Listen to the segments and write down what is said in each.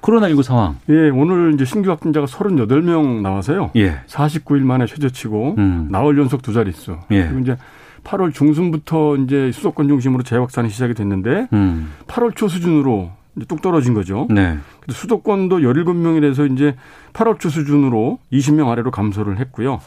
코로나19 상황. 예, 오늘 이제 신규 확진자가 38명 나와서요. 예. 49일 만에 최저치고 음. 나흘 연속 두 자릿수. 예. 그리고 이제 8월 중순부터 이제 수도권 중심으로 재확산이 시작이 됐는데 음. 8월 초 수준으로 이제 뚝 떨어진 거죠. 네. 수도권도 17명이라서 이제 8월 초 수준으로 20명 아래로 감소를 했고요.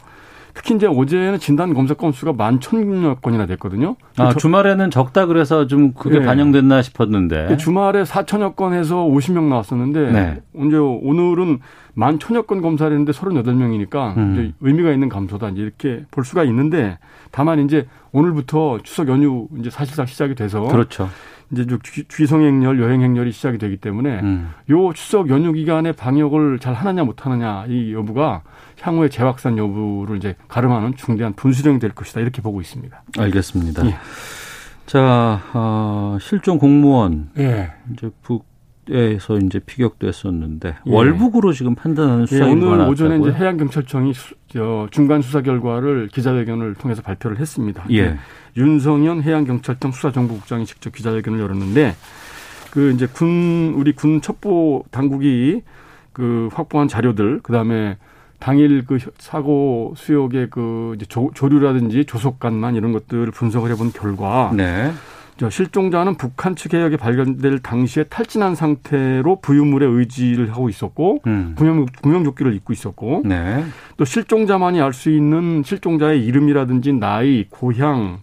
특히 이제 어제는 진단 검사 건수가 11,000여 건이나 됐거든요. 아, 저- 주말에는 적다 그래서 좀 그게 예. 반영됐나 싶었는데. 그 주말에 4천여 건에서 50명 나왔었는데 네. 이제 오늘은 만 천여 건 검사를 했는데 38명이니까 음. 이제 의미가 있는 감소다 이제 이렇게 볼 수가 있는데 다만 이제 오늘부터 추석 연휴 이제 사실상 시작이 돼서 그렇죠. 이제 귀성행렬 여행행렬이 시작이 되기 때문에 음. 요 추석 연휴 기간에 방역을 잘 하느냐 못 하느냐 이 여부가 향후의 재확산 여부를 이제 가름하는 중대한 분수령이 될 것이다 이렇게 보고 있습니다. 알겠습니다. 예. 자, 어, 실종 공무원 예. 이제 북 에서 이제 피격됐었는데 예. 월북으로 지금 판단하는 예, 수사 오늘 결과가 오전에 나왔다고요? 이제 해양 경찰청이 수- 저 중간 수사 결과를 기자회견을 통해서 발표를 했습니다. 예. 윤성현 해양 경찰청 수사정보국장이 직접 기자회견을 열었는데 그 이제 군 우리 군 첩보 당국이 그 확보한 자료들 그다음에 당일 그 사고 수역의 그 이제 조, 조류라든지 조속간만 이런 것들을 분석을 해본 결과 네. 저 실종자는 북한 측 해역에 발견될 당시에 탈진한 상태로 부유물에 의지를 하고 있었고 음. 구명, 구명조끼를 입고 있었고 네. 또 실종자만이 알 수 있는 실종자의 이름이라든지 나이, 고향,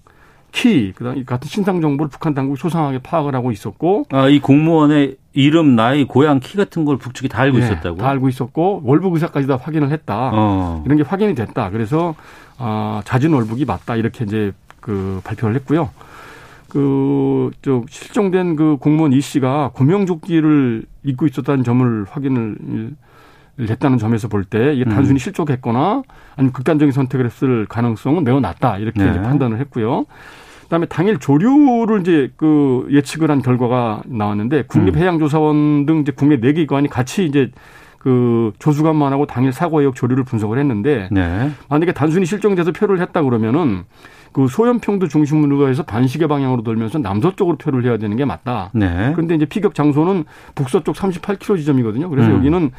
키, 그다음 이 같은 신상 정보를 북한 당국이 소상하게 파악을 하고 있었고 아, 이 공무원의 이름, 나이, 고향, 키 같은 걸 북측이 다 알고 예, 있었다고? 다 알고 있었고 월북 의사까지 다 확인을 했다. 어. 이런 게 확인이 됐다. 그래서 아, 자진 월북이 맞다 이렇게 이제 그 발표를 했고요. 그저 실종된 그 공무원 이 씨가 구명조끼를 입고 있었다는 점을 확인을 했다는 점에서 볼 때 이게 단순히 음. 실족했거나 아니면 극단적인 선택을 했을 가능성은 매우 낮다 이렇게 네. 판단을 했고요. 그다음에 당일 조류를 이제 그 예측을 한 결과가 나왔는데 국립해양조사원 등 이제 국내 네 기관이 같이 이제 그 조수관만하고 당일 사고 의혹 조류를 분석을 했는데 네. 만약에 단순히 실종돼서 표를 했다 그러면은 그 소연평도 중심으로 해서 반시계 방향으로 돌면서 남서쪽으로 표를 해야 되는 게 맞다. 네. 그런데 이제 피격 장소는 북서쪽 38km 지점이거든요. 그래서 음. 여기는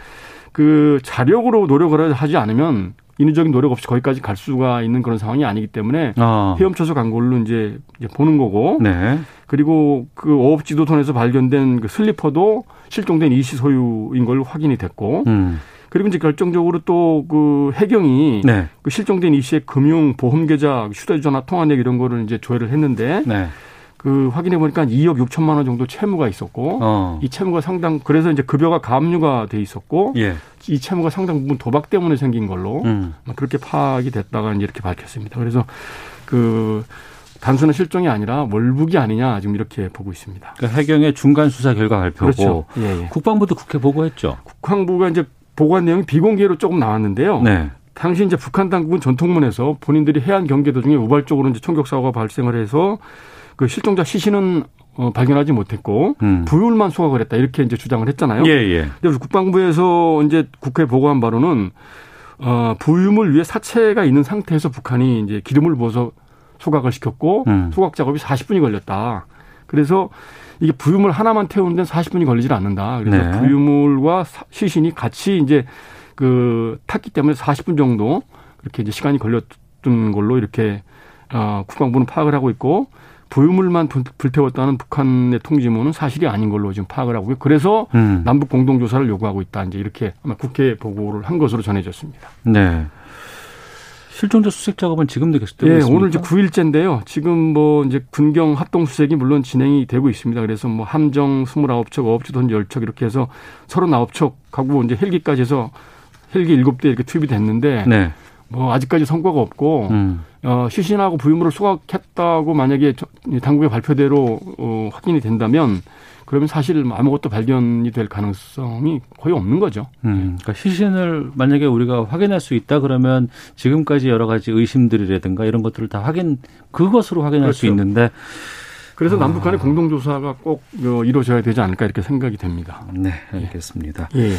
그 자력으로 노력을 하지 않으면 인위적인 노력 없이 거기까지 갈 수가 있는 그런 상황이 아니기 때문에 어. 헤엄쳐서 간 걸로 이제 보는 거고 네. 그리고 그 어업 지도선에서 발견된 그 슬리퍼도 실종된 이씨 소유인 걸로 확인이 됐고 음. 그리고 이제 결정적으로 또 그 해경이 네. 그 실종된 이 씨의 금융 보험 계좌 휴대전화 통화내역 이런 거를 이제 조회를 했는데 네. 그 확인해 보니까 2억 6천만 원 정도 채무가 있었고 어. 이 채무가 상당 그래서 이제 급여가 가압류가 돼 있었고 예. 이 채무가 상당 부분 도박 때문에 생긴 걸로 음. 그렇게 파악이 됐다가 이제 이렇게 밝혔습니다. 그래서 그 단순한 실종이 아니라 월북이 아니냐 지금 이렇게 보고 있습니다. 그 해경의 중간 수사 결과 발표고 그렇죠. 예, 예. 국방부도 국회 보고했죠. 국방부가 이제 보고한 내용이 비공개로 조금 나왔는데요. 네. 당시 이제 북한 당국은 전통문에서 본인들이 해안 경계 도중에 우발적으로 이제 총격 사고가 발생을 해서 그 실종자 시신은 어, 발견하지 못했고 음. 부율만 소각을 했다 이렇게 이제 주장을 했잖아요. 예, 예. 근데 국방부에서 이제 국회에 보고한 바로는 어, 부유물 위에 사체가 있는 상태에서 북한이 이제 기름을 부어서 소각을 시켰고 음. 소각 작업이 40분이 걸렸다. 그래서 이게 부유물 하나만 태우는 데는 40분이 걸리질 않는다. 그래서 네. 부유물과 사- 시신이 같이 이제 그 탔기 때문에 40분 정도 그렇게 이제 시간이 걸렸던 걸로 이렇게 어, 국방부는 파악을 하고 있고 부유물만 불태웠다는 북한의 통지문은 사실이 아닌 걸로 지금 파악을 하고요. 그래서 음. 남북 공동 조사를 요구하고 있다. 이제 이렇게 아마 국회에 보고를 한 것으로 전해졌습니다. 네. 실종자 수색 작업은 지금도 계속되고 예, 있습니까? 오늘 이제 9일째인데요. 지금 뭐 이제 군경 합동 수색이 물론 진행이 되고 있습니다. 그래서 뭐 함정 29척, 어업주선 10척 이렇게 해서 39척 하고 이제 헬기까지 해서 헬기 7대 이렇게 투입이 됐는데 네. 뭐 아직까지 성과가 없고 음. 어, 시신하고 부유물을 수확했다고 만약에 당국의 발표대로 어, 확인이 된다면 그러면 사실 아무것도 발견이 될 가능성이 거의 없는 거죠. 음, 그러니까 시신을 만약에 우리가 확인할 수 있다 그러면 지금까지 여러 가지 의심들이라든가 이런 것들을 다 확인 그것으로 확인할 그렇죠. 수 있는데 그래서 아. 남북 간의 공동조사가 꼭 어, 이루어져야 되지 않을까 이렇게 생각이 됩니다. 네, 알겠습니다. 예.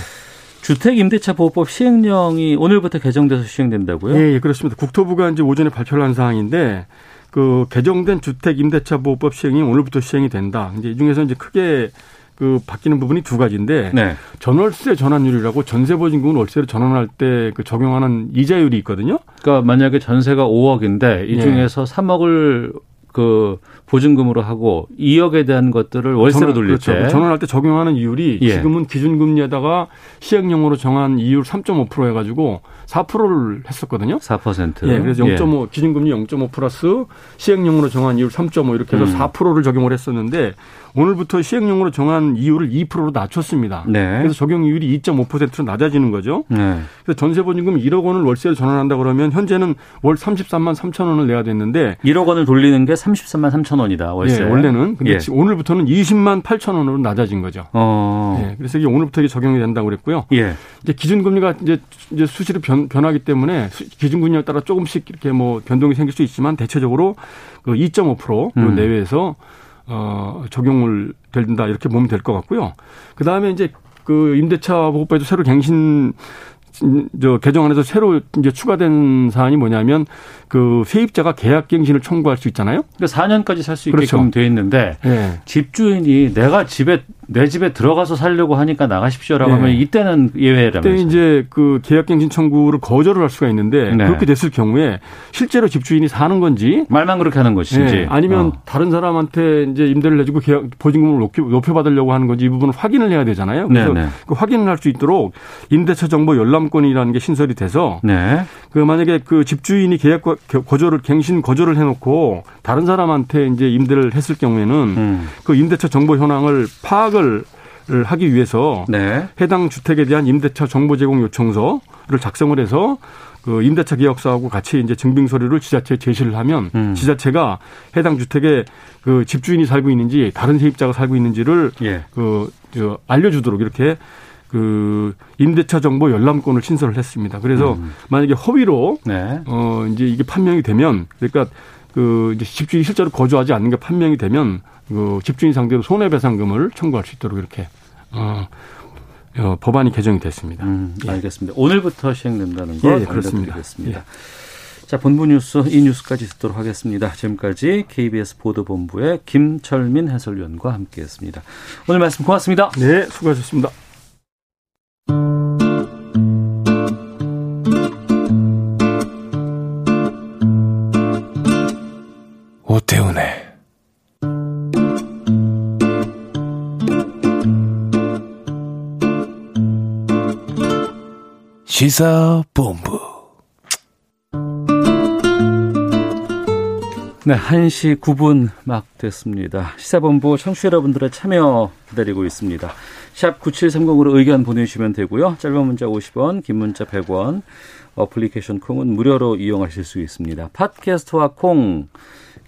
주택 임대차 보호법 시행령이 오늘부터 개정돼서 시행된다고요? 예, 예, 그렇습니다. 국토부가 이제 오전에 발표를 한 사항인데 그 개정된 주택 임대차 보호법 시행이 오늘부터 시행이 된다. 이제 이 중에서 이제 크게 그 바뀌는 부분이 두 가지인데 네. 전월세 전환율이라고 전세 보증금을 월세로 전환할 때 그 적용하는 이자율이 있거든요. 그러니까 만약에 전세가 5억인데 이 네. 중에서 네. 3억을 그 보증금으로 하고 2억에 대한 것들을 월세로 전환, 돌릴 그렇죠. 때 전환할 때 적용하는 이율이 예. 지금은 기준금리에다가 시행령으로 정한 이율 3.5% 해가지고 4%를 했었거든요. 4%. 예, 그래서 0.5 예. 기준금리 0.5 플러스 시행령으로 정한 이율 3.5 이렇게 해서 음. 4%를 적용을 했었는데 오늘부터 시행령으로 정한 이율을 2%로 낮췄습니다. 네. 그래서 적용 이율이 2.5%로 낮아지는 거죠. 네. 그래서 전세 보증금 1억 원을 월세로 전환한다 그러면 현재는 월 33만 3천 원을 내야 됐는데 1억 원을 돌리는 게 33만 3천 원이다 월세. 예, 원래는 근데 예. 오늘부터는 20만 8천 원으로 낮아진 거죠. 어. 예, 그래서 이게 오늘부터 이게 적용이 된다고 그랬고요. 예. 이제 기준금리가 이제 이제 수시로 변, 변하기 때문에 기준금리에 따라 조금씩 이렇게 뭐 변동이 생길 수 있지만 대체적으로 그 2.5% 음. 내외에서 어, 적용을 된다 이렇게 보면 될 것 같고요. 그 다음에 이제 그 임대차 보호법에도 새로 갱신 저 개정안에서 새로 이제 추가된 사안이 뭐냐면 그 세입자가 계약갱신을 청구할 수 있잖아요. 그러니까 4년까지 살 수 있게끔 그렇죠. 돼 있는데 네. 집주인이 내가 집에 내 집에 들어가서 살려고 하니까 나가십시오라고 네. 하면 이때는 예외라면서. 그때 이제 그 계약갱신 청구를 거절을 할 수가 있는데 네. 그렇게 됐을 경우에 실제로 집주인이 사는 건지 말만 그렇게 하는 것인지 네. 아니면 어. 다른 사람한테 이제 임대를 내주고 계약 보증금을 높여 받으려고 하는 건지 이 부분을 확인을 해야 되잖아요. 그래서 네, 네. 그 확인을 할 수 있도록 임대차 정보 열람 권이라는 게 신설이 돼서 그 만약에 그 집주인이 계약 거절을 갱신 거절을 해놓고 다른 사람한테 이제 임대를 했을 경우에는 음. 그 임대차 정보 현황을 파악을 하기 위해서 네. 해당 주택에 대한 임대차 정보 제공 요청서를 작성을 해서 그 임대차 계약서하고 같이 이제 증빙 서류를 지자체에 제시를 하면 음. 지자체가 해당 주택에 그 집주인이 살고 있는지 다른 세입자가 살고 있는지를 예. 그저 알려주도록 이렇게 그 임대차 정보 열람권을 신설을 했습니다. 그래서 음. 만약에 허위로 네. 어 이제 이게 판명이 되면 그러니까 그 이제 집주인이 실제로 거주하지 않는 게 판명이 되면 그 집주인 상대로 손해배상금을 청구할 수 있도록 이렇게 어, 어 법안이 개정이 됐습니다. 음, 예. 알겠습니다. 오늘부터 시행된다는 거 예, 그렇습니다. 예. 자, 본부 뉴스 이 뉴스까지 듣도록 하겠습니다. 지금까지 KBS 보도본부의 김철민 해설위원과 함께했습니다. 오늘 말씀 고맙습니다. 네, 수고하셨습니다. 시사본부 네, 1시 9분 막 됐습니다. 시사본부 청취자 여러분들의 참여 기다리고 있습니다. 샵 9730으로 의견 보내주시면 되고요. 짧은 문자 50원, 긴 문자 100원, 어플리케이션 콩은 무료로 이용하실 수 있습니다. 팟캐스트와 콩,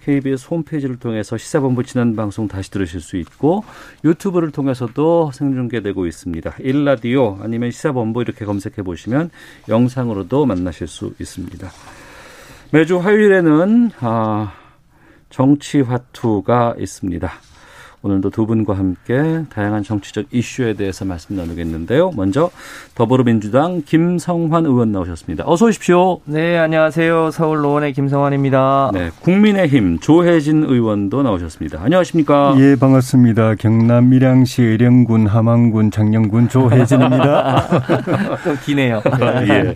KBS 홈페이지를 통해서 시사본부 지난 방송 다시 들으실 수 있고 유튜브를 통해서도 생중계되고 있습니다. 일라디오 아니면 시사본부 이렇게 검색해 보시면 영상으로도 만나실 수 있습니다. 매주 화요일에는 아, 정치 화투가 있습니다. 오늘도 두 분과 함께 다양한 정치적 이슈에 대해서 말씀 나누겠는데요. 먼저 더불어민주당 김성환 의원 나오셨습니다. 어서 오십시오. 네, 안녕하세요. 서울 노원의 김성환입니다. 네, 국민의힘 조혜진 의원도 나오셨습니다. 안녕하십니까? 예, 반갑습니다. 경남 밀양시 의령군 함안군 장령군 조혜진입니다. 좀 기네요. 예.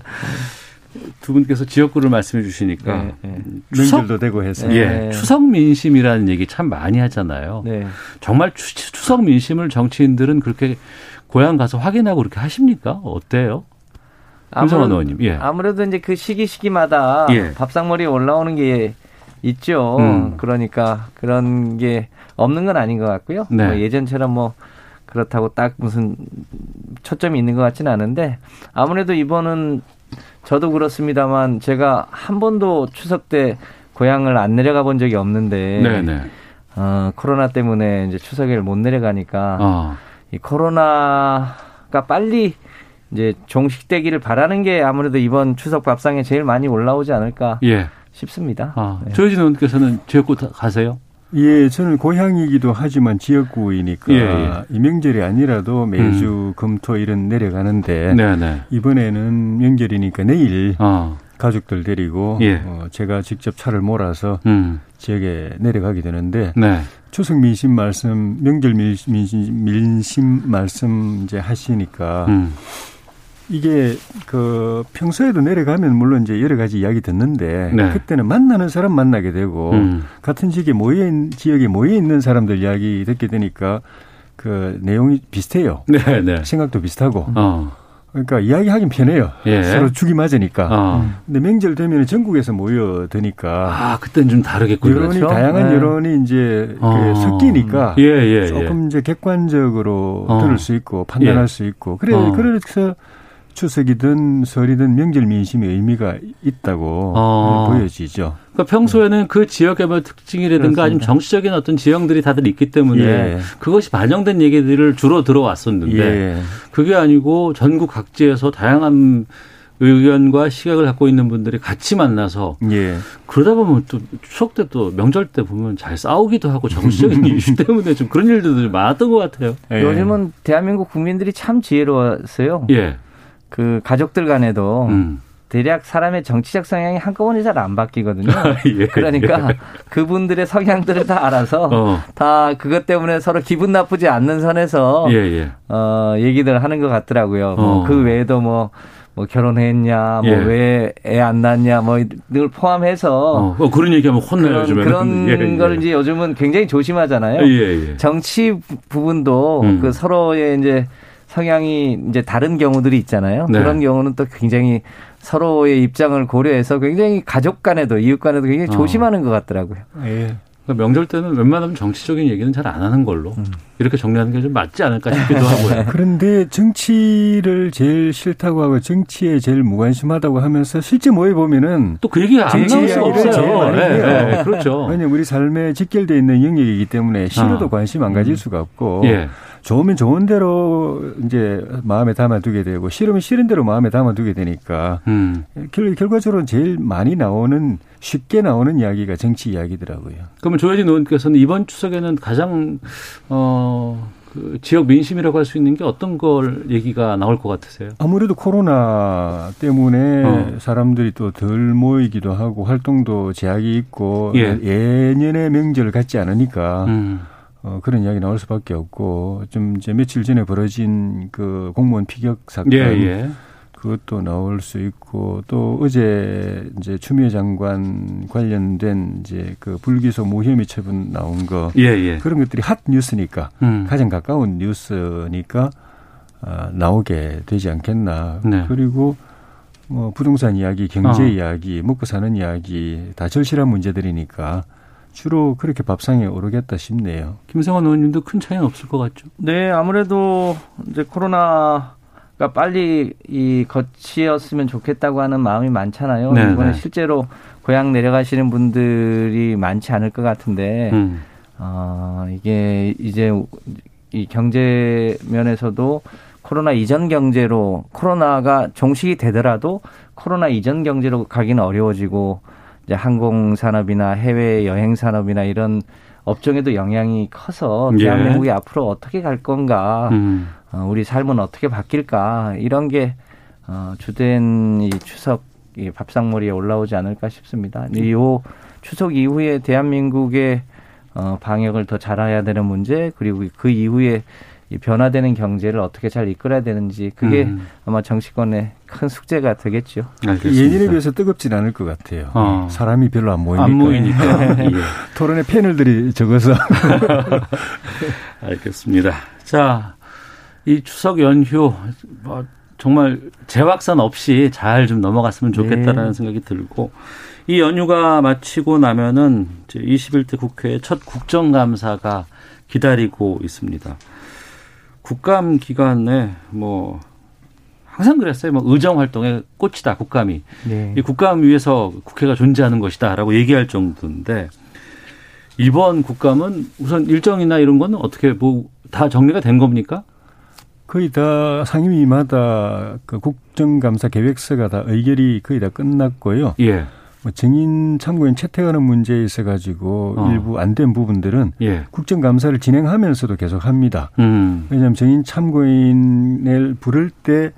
두 분께서 지역구를 말씀해 주시니까 네, 네. 명절도 되고 해서 예, 네. 추석 민심이라는 얘기 참 많이 하잖아요. 네. 정말 추, 추석 민심을 정치인들은 그렇게 고향 가서 확인하고 그렇게 하십니까? 어때요? 아무래도, 의원님. 예. 아무래도 이제 그 시기 시기마다 예. 밥상머리에 올라오는 게 있죠. 음. 그러니까 그런 게 없는 건 아닌 것 같고요. 네. 뭐 예전처럼 뭐 그렇다고 딱 무슨 초점이 있는 것 같지는 않은데 아무래도 이번은 저도 그렇습니다만 제가 한 번도 추석 때 고향을 안 내려가 본 적이 없는데 네네. 네. 어, 코로나 때문에 이제 추석을 못 내려가니까 어. 이 코로나가 빨리 이제 종식되기를 바라는 게 아무래도 이번 추석 밥상에 제일 많이 올라오지 않을까 예. 싶습니다. 아, 네. 조혜진 의원께서는 지역구 가세요? 예, 저는 고향이기도 하지만 지역구이니까 예, 예. 이 명절이 아니라도 매주 음. 금토 일은 내려가는데 네네. 네. 이번에는 명절이니까 내일 어. 가족들 데리고 예. 어, 제가 직접 차를 몰아서 음. 지역에 내려가게 되는데 네. 추석 민심 말씀, 명절 민심, 민심 말씀 이제 하시니까 음. 이게 그 평소에도 내려가면 물론 이제 여러 가지 이야기 듣는데 네. 그때는 만나는 사람 만나게 되고 음. 같은 지역에 모여 있는 지역에 모여 있는 사람들 이야기 듣게 되니까 그 내용이 비슷해요. 네, 네. 생각도 비슷하고. 어. 그러니까 이야기하긴 편해요. 예. 서로 죽이 맞으니까. 어. 근데 명절 되면 전국에서 모여드니까. 아, 그때는 좀 다르겠군요. 여론이 그렇죠? 다양한 네. 여론이 이제 어. 섞이니까 예, 예, 예. 조금 이제 객관적으로 어. 들을 수 있고 판단할 예. 수 있고. 그래 어. 그래서 추석이든 설이든 명절 민심의 의미가 있다고 어. 보여지죠. 그러니까 평소에는 그 지역의 뭐 특징이라든가 그렇습니다. 아니면 정치적인 어떤 지형들이 다들 있기 때문에 예. 그것이 반영된 얘기들을 주로 들어왔었는데 예. 그게 아니고 전국 각지에서 다양한 의견과 시각을 갖고 있는 분들이 같이 만나서 예. 그러다 보면 또 추석 때 또 명절 때 보면 잘 싸우기도 하고 정치적인 이슈 때문에 좀 그런 일들도 좀 많았던 것 같아요. 예. 요즘은 대한민국 국민들이 참 지혜로웠어요. 예. 그 가족들 간에도 음. 대략 사람의 정치적 성향이 한꺼번에 잘 안 바뀌거든요. 예, 그러니까 예. 그분들의 성향들을 다 알아서 어. 다 그것 때문에 서로 기분 나쁘지 않는 선에서 예, 예. 어, 얘기들 하는 것 같더라고요. 뭐 어. 뭐그 외에도 뭐, 뭐 결혼했냐, 뭐 왜 애 안 낳냐, 뭐 늘 포함해서 어. 어, 그런 얘기하면 혼나요. 그런, 그런 예, 예. 걸 이제 요즘은 굉장히 조심하잖아요. 정치 부분도 음. 그 서로의 이제 성향이 이제 다른 경우들이 있잖아요. 네. 그런 경우는 또 굉장히 서로의 입장을 고려해서 굉장히 가족 간에도 이웃 간에도 굉장히 어. 조심하는 것 같더라고요. 예. 그러니까 명절 때는 웬만하면 정치적인 얘기는 잘 안 하는 걸로 음. 이렇게 정리하는 게 좀 맞지 않을까 싶기도 하고요. 그런데 정치를 제일 싫다고 하고 정치에 제일 무관심하다고 하면서 실제 모여 보면은 또 그 얘기가 안 나올 수 없어요. 네, 네, 그렇죠. 왜냐면 우리 삶에 직결돼 있는 영역이기 때문에 싫어도 어. 관심 안 가질 음. 수가 없고 예. 좋으면 좋은 대로 이제 마음에 담아두게 되고 싫으면 싫은 대로 마음에 담아두게 되니까 음. 결, 결과적으로 제일 많이 나오는 쉽게 나오는 이야기가 정치 이야기더라고요. 그러면 조혜진 의원께서는 이번 추석에는 가장 어. 그 지역 민심이라고 할 수 있는 게 어떤 걸 얘기가 나올 것 같으세요? 아무래도 코로나 때문에 어. 사람들이 또 덜 모이기도 하고 활동도 제약이 있고 예. 예년의 명절 같지 않으니까 음. 어, 그런 이야기 나올 수밖에 없고 좀 이제 며칠 전에 벌어진 그 공무원 피격 사건 예, 예. 그것도 나올 수 있고 또 어제 이제 추미애 장관 관련된 이제 그 불기소 무혐의 처분 나온 거 예, 예. 그런 것들이 핫 뉴스니까 음. 가장 가까운 뉴스니까 아, 나오게 되지 않겠나 네. 그리고 뭐 부동산 이야기, 경제 어. 이야기, 먹고 사는 이야기 다 절실한 문제들이니까 주로 그렇게 밥상에 오르겠다 싶네요. 김성환 의원님도 큰 차이는 없을 것 같죠? 네, 아무래도 이제 코로나 가 빨리 이 거치었으면 좋겠다고 하는 마음이 많잖아요. 네, 이번에 네. 실제로 고향 내려가시는 분들이 많지 않을 것 같은데, 음. 어, 이게 이제 이 경제 면에서도 코로나 이전 경제로 코로나가 종식이 되더라도 코로나 이전 경제로 가기는 어려워지고 이제 항공 산업이나 해외 여행 산업이나 이런 업종에도 영향이 커서 예. 대한민국이 예. 앞으로 어떻게 갈 건가, 음. 어, 우리 삶은 어떻게 바뀔까 이런 게 어, 주된 이 추석 이 밥상머리에 올라오지 않을까 싶습니다. 이 추석 이후에 대한민국의 어, 방역을 더 잘해야 되는 문제 그리고 그 이후에 이 변화되는 경제를 어떻게 잘 이끌어야 되는지 그게 음. 아마 정치권의 큰 숙제가 되겠죠. 알겠습니다. 예년에 비해서 뜨겁진 않을 것 같아요. 어. 사람이 별로 안 모이니까. 안 모이니까. 예. 토론에 패널들이 적어서. 알겠습니다. 자, 이 추석 연휴 뭐 정말 재확산 없이 잘 좀 넘어갔으면 좋겠다라는 네. 생각이 들고 이 연휴가 마치고 나면은 이제 21대 국회의 첫 국정감사가 기다리고 있습니다. 국감 기간에 뭐 항상 그랬어요. 뭐 의정 활동의 꽃이다 국감이. 네. 이 국감 위에서 국회가 존재하는 것이다라고 얘기할 정도인데 이번 국감은 우선 일정이나 이런 거는 어떻게 뭐 다 정리가 된 겁니까? 거의 다 상임위마다 그 국정감사 계획서가 다 의결이 거의 다 끝났고요. 예. 뭐 증인 참고인 채택하는 문제에 있어 가지고 어. 일부 안 된 부분들은 예. 국정감사를 진행하면서도 계속 합니다. 음. 왜냐하면 증인 참고인을 부를 때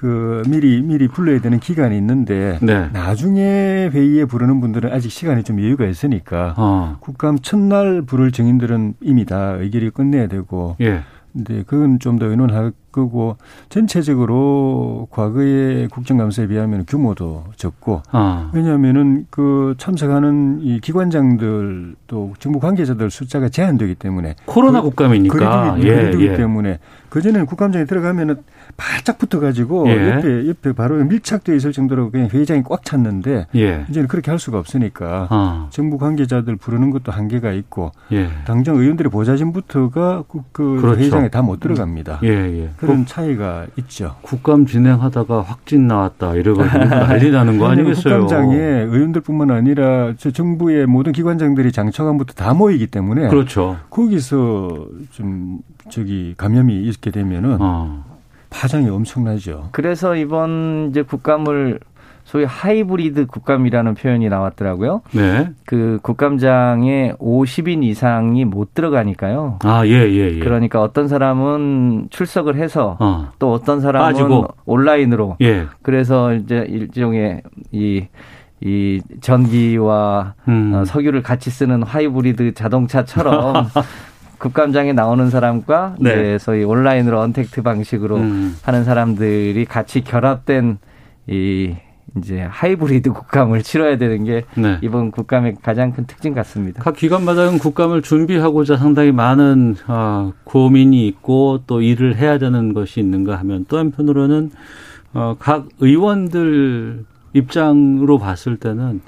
그 미리 미리 불러야 되는 기간이 있는데 네. 나중에 회의에 부르는 분들은 아직 시간이 좀 여유가 있으니까 어. 국감 첫날 부를 증인들은 이미 다 의결이 끝내야 되고 예. 근데 그건 좀 더 의논할 거고 전체적으로 과거의 국정감사에 비하면 규모도 적고 아. 왜냐하면은 그 참석하는 이 기관장들 또 정부 관계자들 숫자가 제한되기 때문에 코로나 그, 국감이니까 그리기 예, 예. 때문에 그 전에는 국감장에 들어가면은 바짝 붙어가지고 예. 옆에 옆에 바로 밀착되어 있을 정도로 그냥 회의장이 꽉 찼는데 예. 이제는 그렇게 할 수가 없으니까 아. 정부 관계자들 부르는 것도 한계가 있고 예. 당장 의원들의 보좌진부터가 그, 그 그렇죠. 회의장에 다 못 들어갑니다. 예, 예. 그런 차이가 있죠. 국감 진행하다가 확진 나왔다 이래가지고 난리 나는 거 아니겠어요? 국감장에 의원들뿐만 아니라 정부의 모든 기관장들이 장차관부터 다 모이기 때문에 그렇죠. 거기서 좀 저기 감염이 있게 되면은 어. 파장이 엄청나죠. 그래서 이번 이제 국감을 소위 하이브리드 국감이라는 표현이 나왔더라고요. 네. 그 국감장에 50인 이상이 못 들어가니까요. 아, 예, 예, 예. 그러니까 어떤 사람은 출석을 해서 어. 또 어떤 사람은 빠지고. 온라인으로. 예. 그래서 이제 일종의 이, 이 전기와 음. 어, 석유를 같이 쓰는 하이브리드 자동차처럼 국감장에 나오는 사람과 네. 이제 소위 온라인으로 언택트 방식으로 음. 하는 사람들이 같이 결합된 이 이제 하이브리드 국감을 치러야 되는 게 네. 이번 국감의 가장 큰 특징 같습니다. 각 기관마다는 국감을 준비하고자 상당히 많은 어, 고민이 있고 또 일을 해야 되는 것이 있는가 하면 또 한편으로는 어, 각 의원들 입장으로 봤을 때는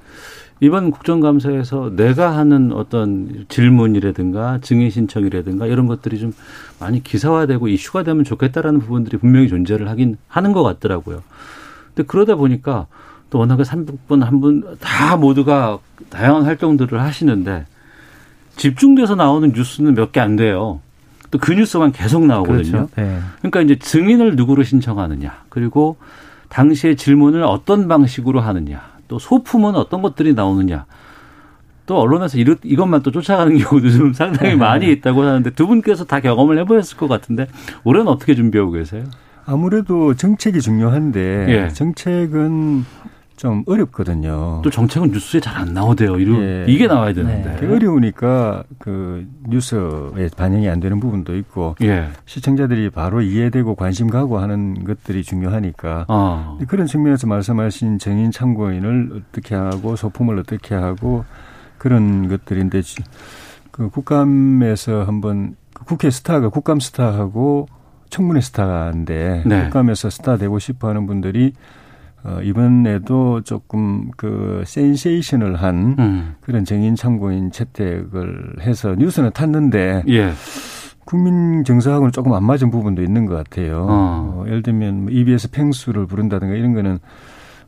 이번 국정감사에서 내가 하는 어떤 질문이라든가 증인 신청이라든가 이런 것들이 좀 많이 기사화되고 이슈가 되면 좋겠다라는 부분들이 분명히 존재를 하긴 하는 것 같더라고요. 근데 그러다 보니까 또 워낙에 300분 한 분 다 모두가 다양한 활동들을 하시는데 집중돼서 나오는 뉴스는 몇 개 안 돼요. 또 그 뉴스만 계속 나오거든요. 그렇죠. 네. 그러니까 이제 증인을 누구로 신청하느냐, 그리고 당시의 질문을 어떤 방식으로 하느냐, 또 소품은 어떤 것들이 나오느냐. 또 언론에서 이것, 이것만 또 쫓아가는 경우도 좀 상당히 많이 있다고 하는데 두 분께서 다 경험을 해보셨을 것 같은데 올해는 어떻게 준비하고 계세요? 아무래도 정책이 중요한데 예. 정책은 좀 어렵거든요. 또 정책은 뉴스에 잘 안 나오대요. 예. 이게 나와야 되는데. 네. 어려우니까 그 뉴스에 반영이 안 되는 부분도 있고 예. 시청자들이 바로 이해되고 관심 가고 하는 것들이 중요하니까 어. 그런 측면에서 말씀하신 정인 참고인을 어떻게 하고 소품을 어떻게 하고 그런 것들인데 그 국감에서 한번 국회 스타가 국감 스타하고 청문회 스타인데 네. 국감에서 스타 되고 싶어 하는 분들이 어, 이번에도 조금 그 센세이션을 한 음. 그런 정인 참고인 채택을 해서 뉴스는 탔는데 예. 국민 정서하고는 조금 안 맞은 부분도 있는 것 같아요. 어. 어, 예를 들면 EBS 뭐 팽수를 부른다든가 이런 거는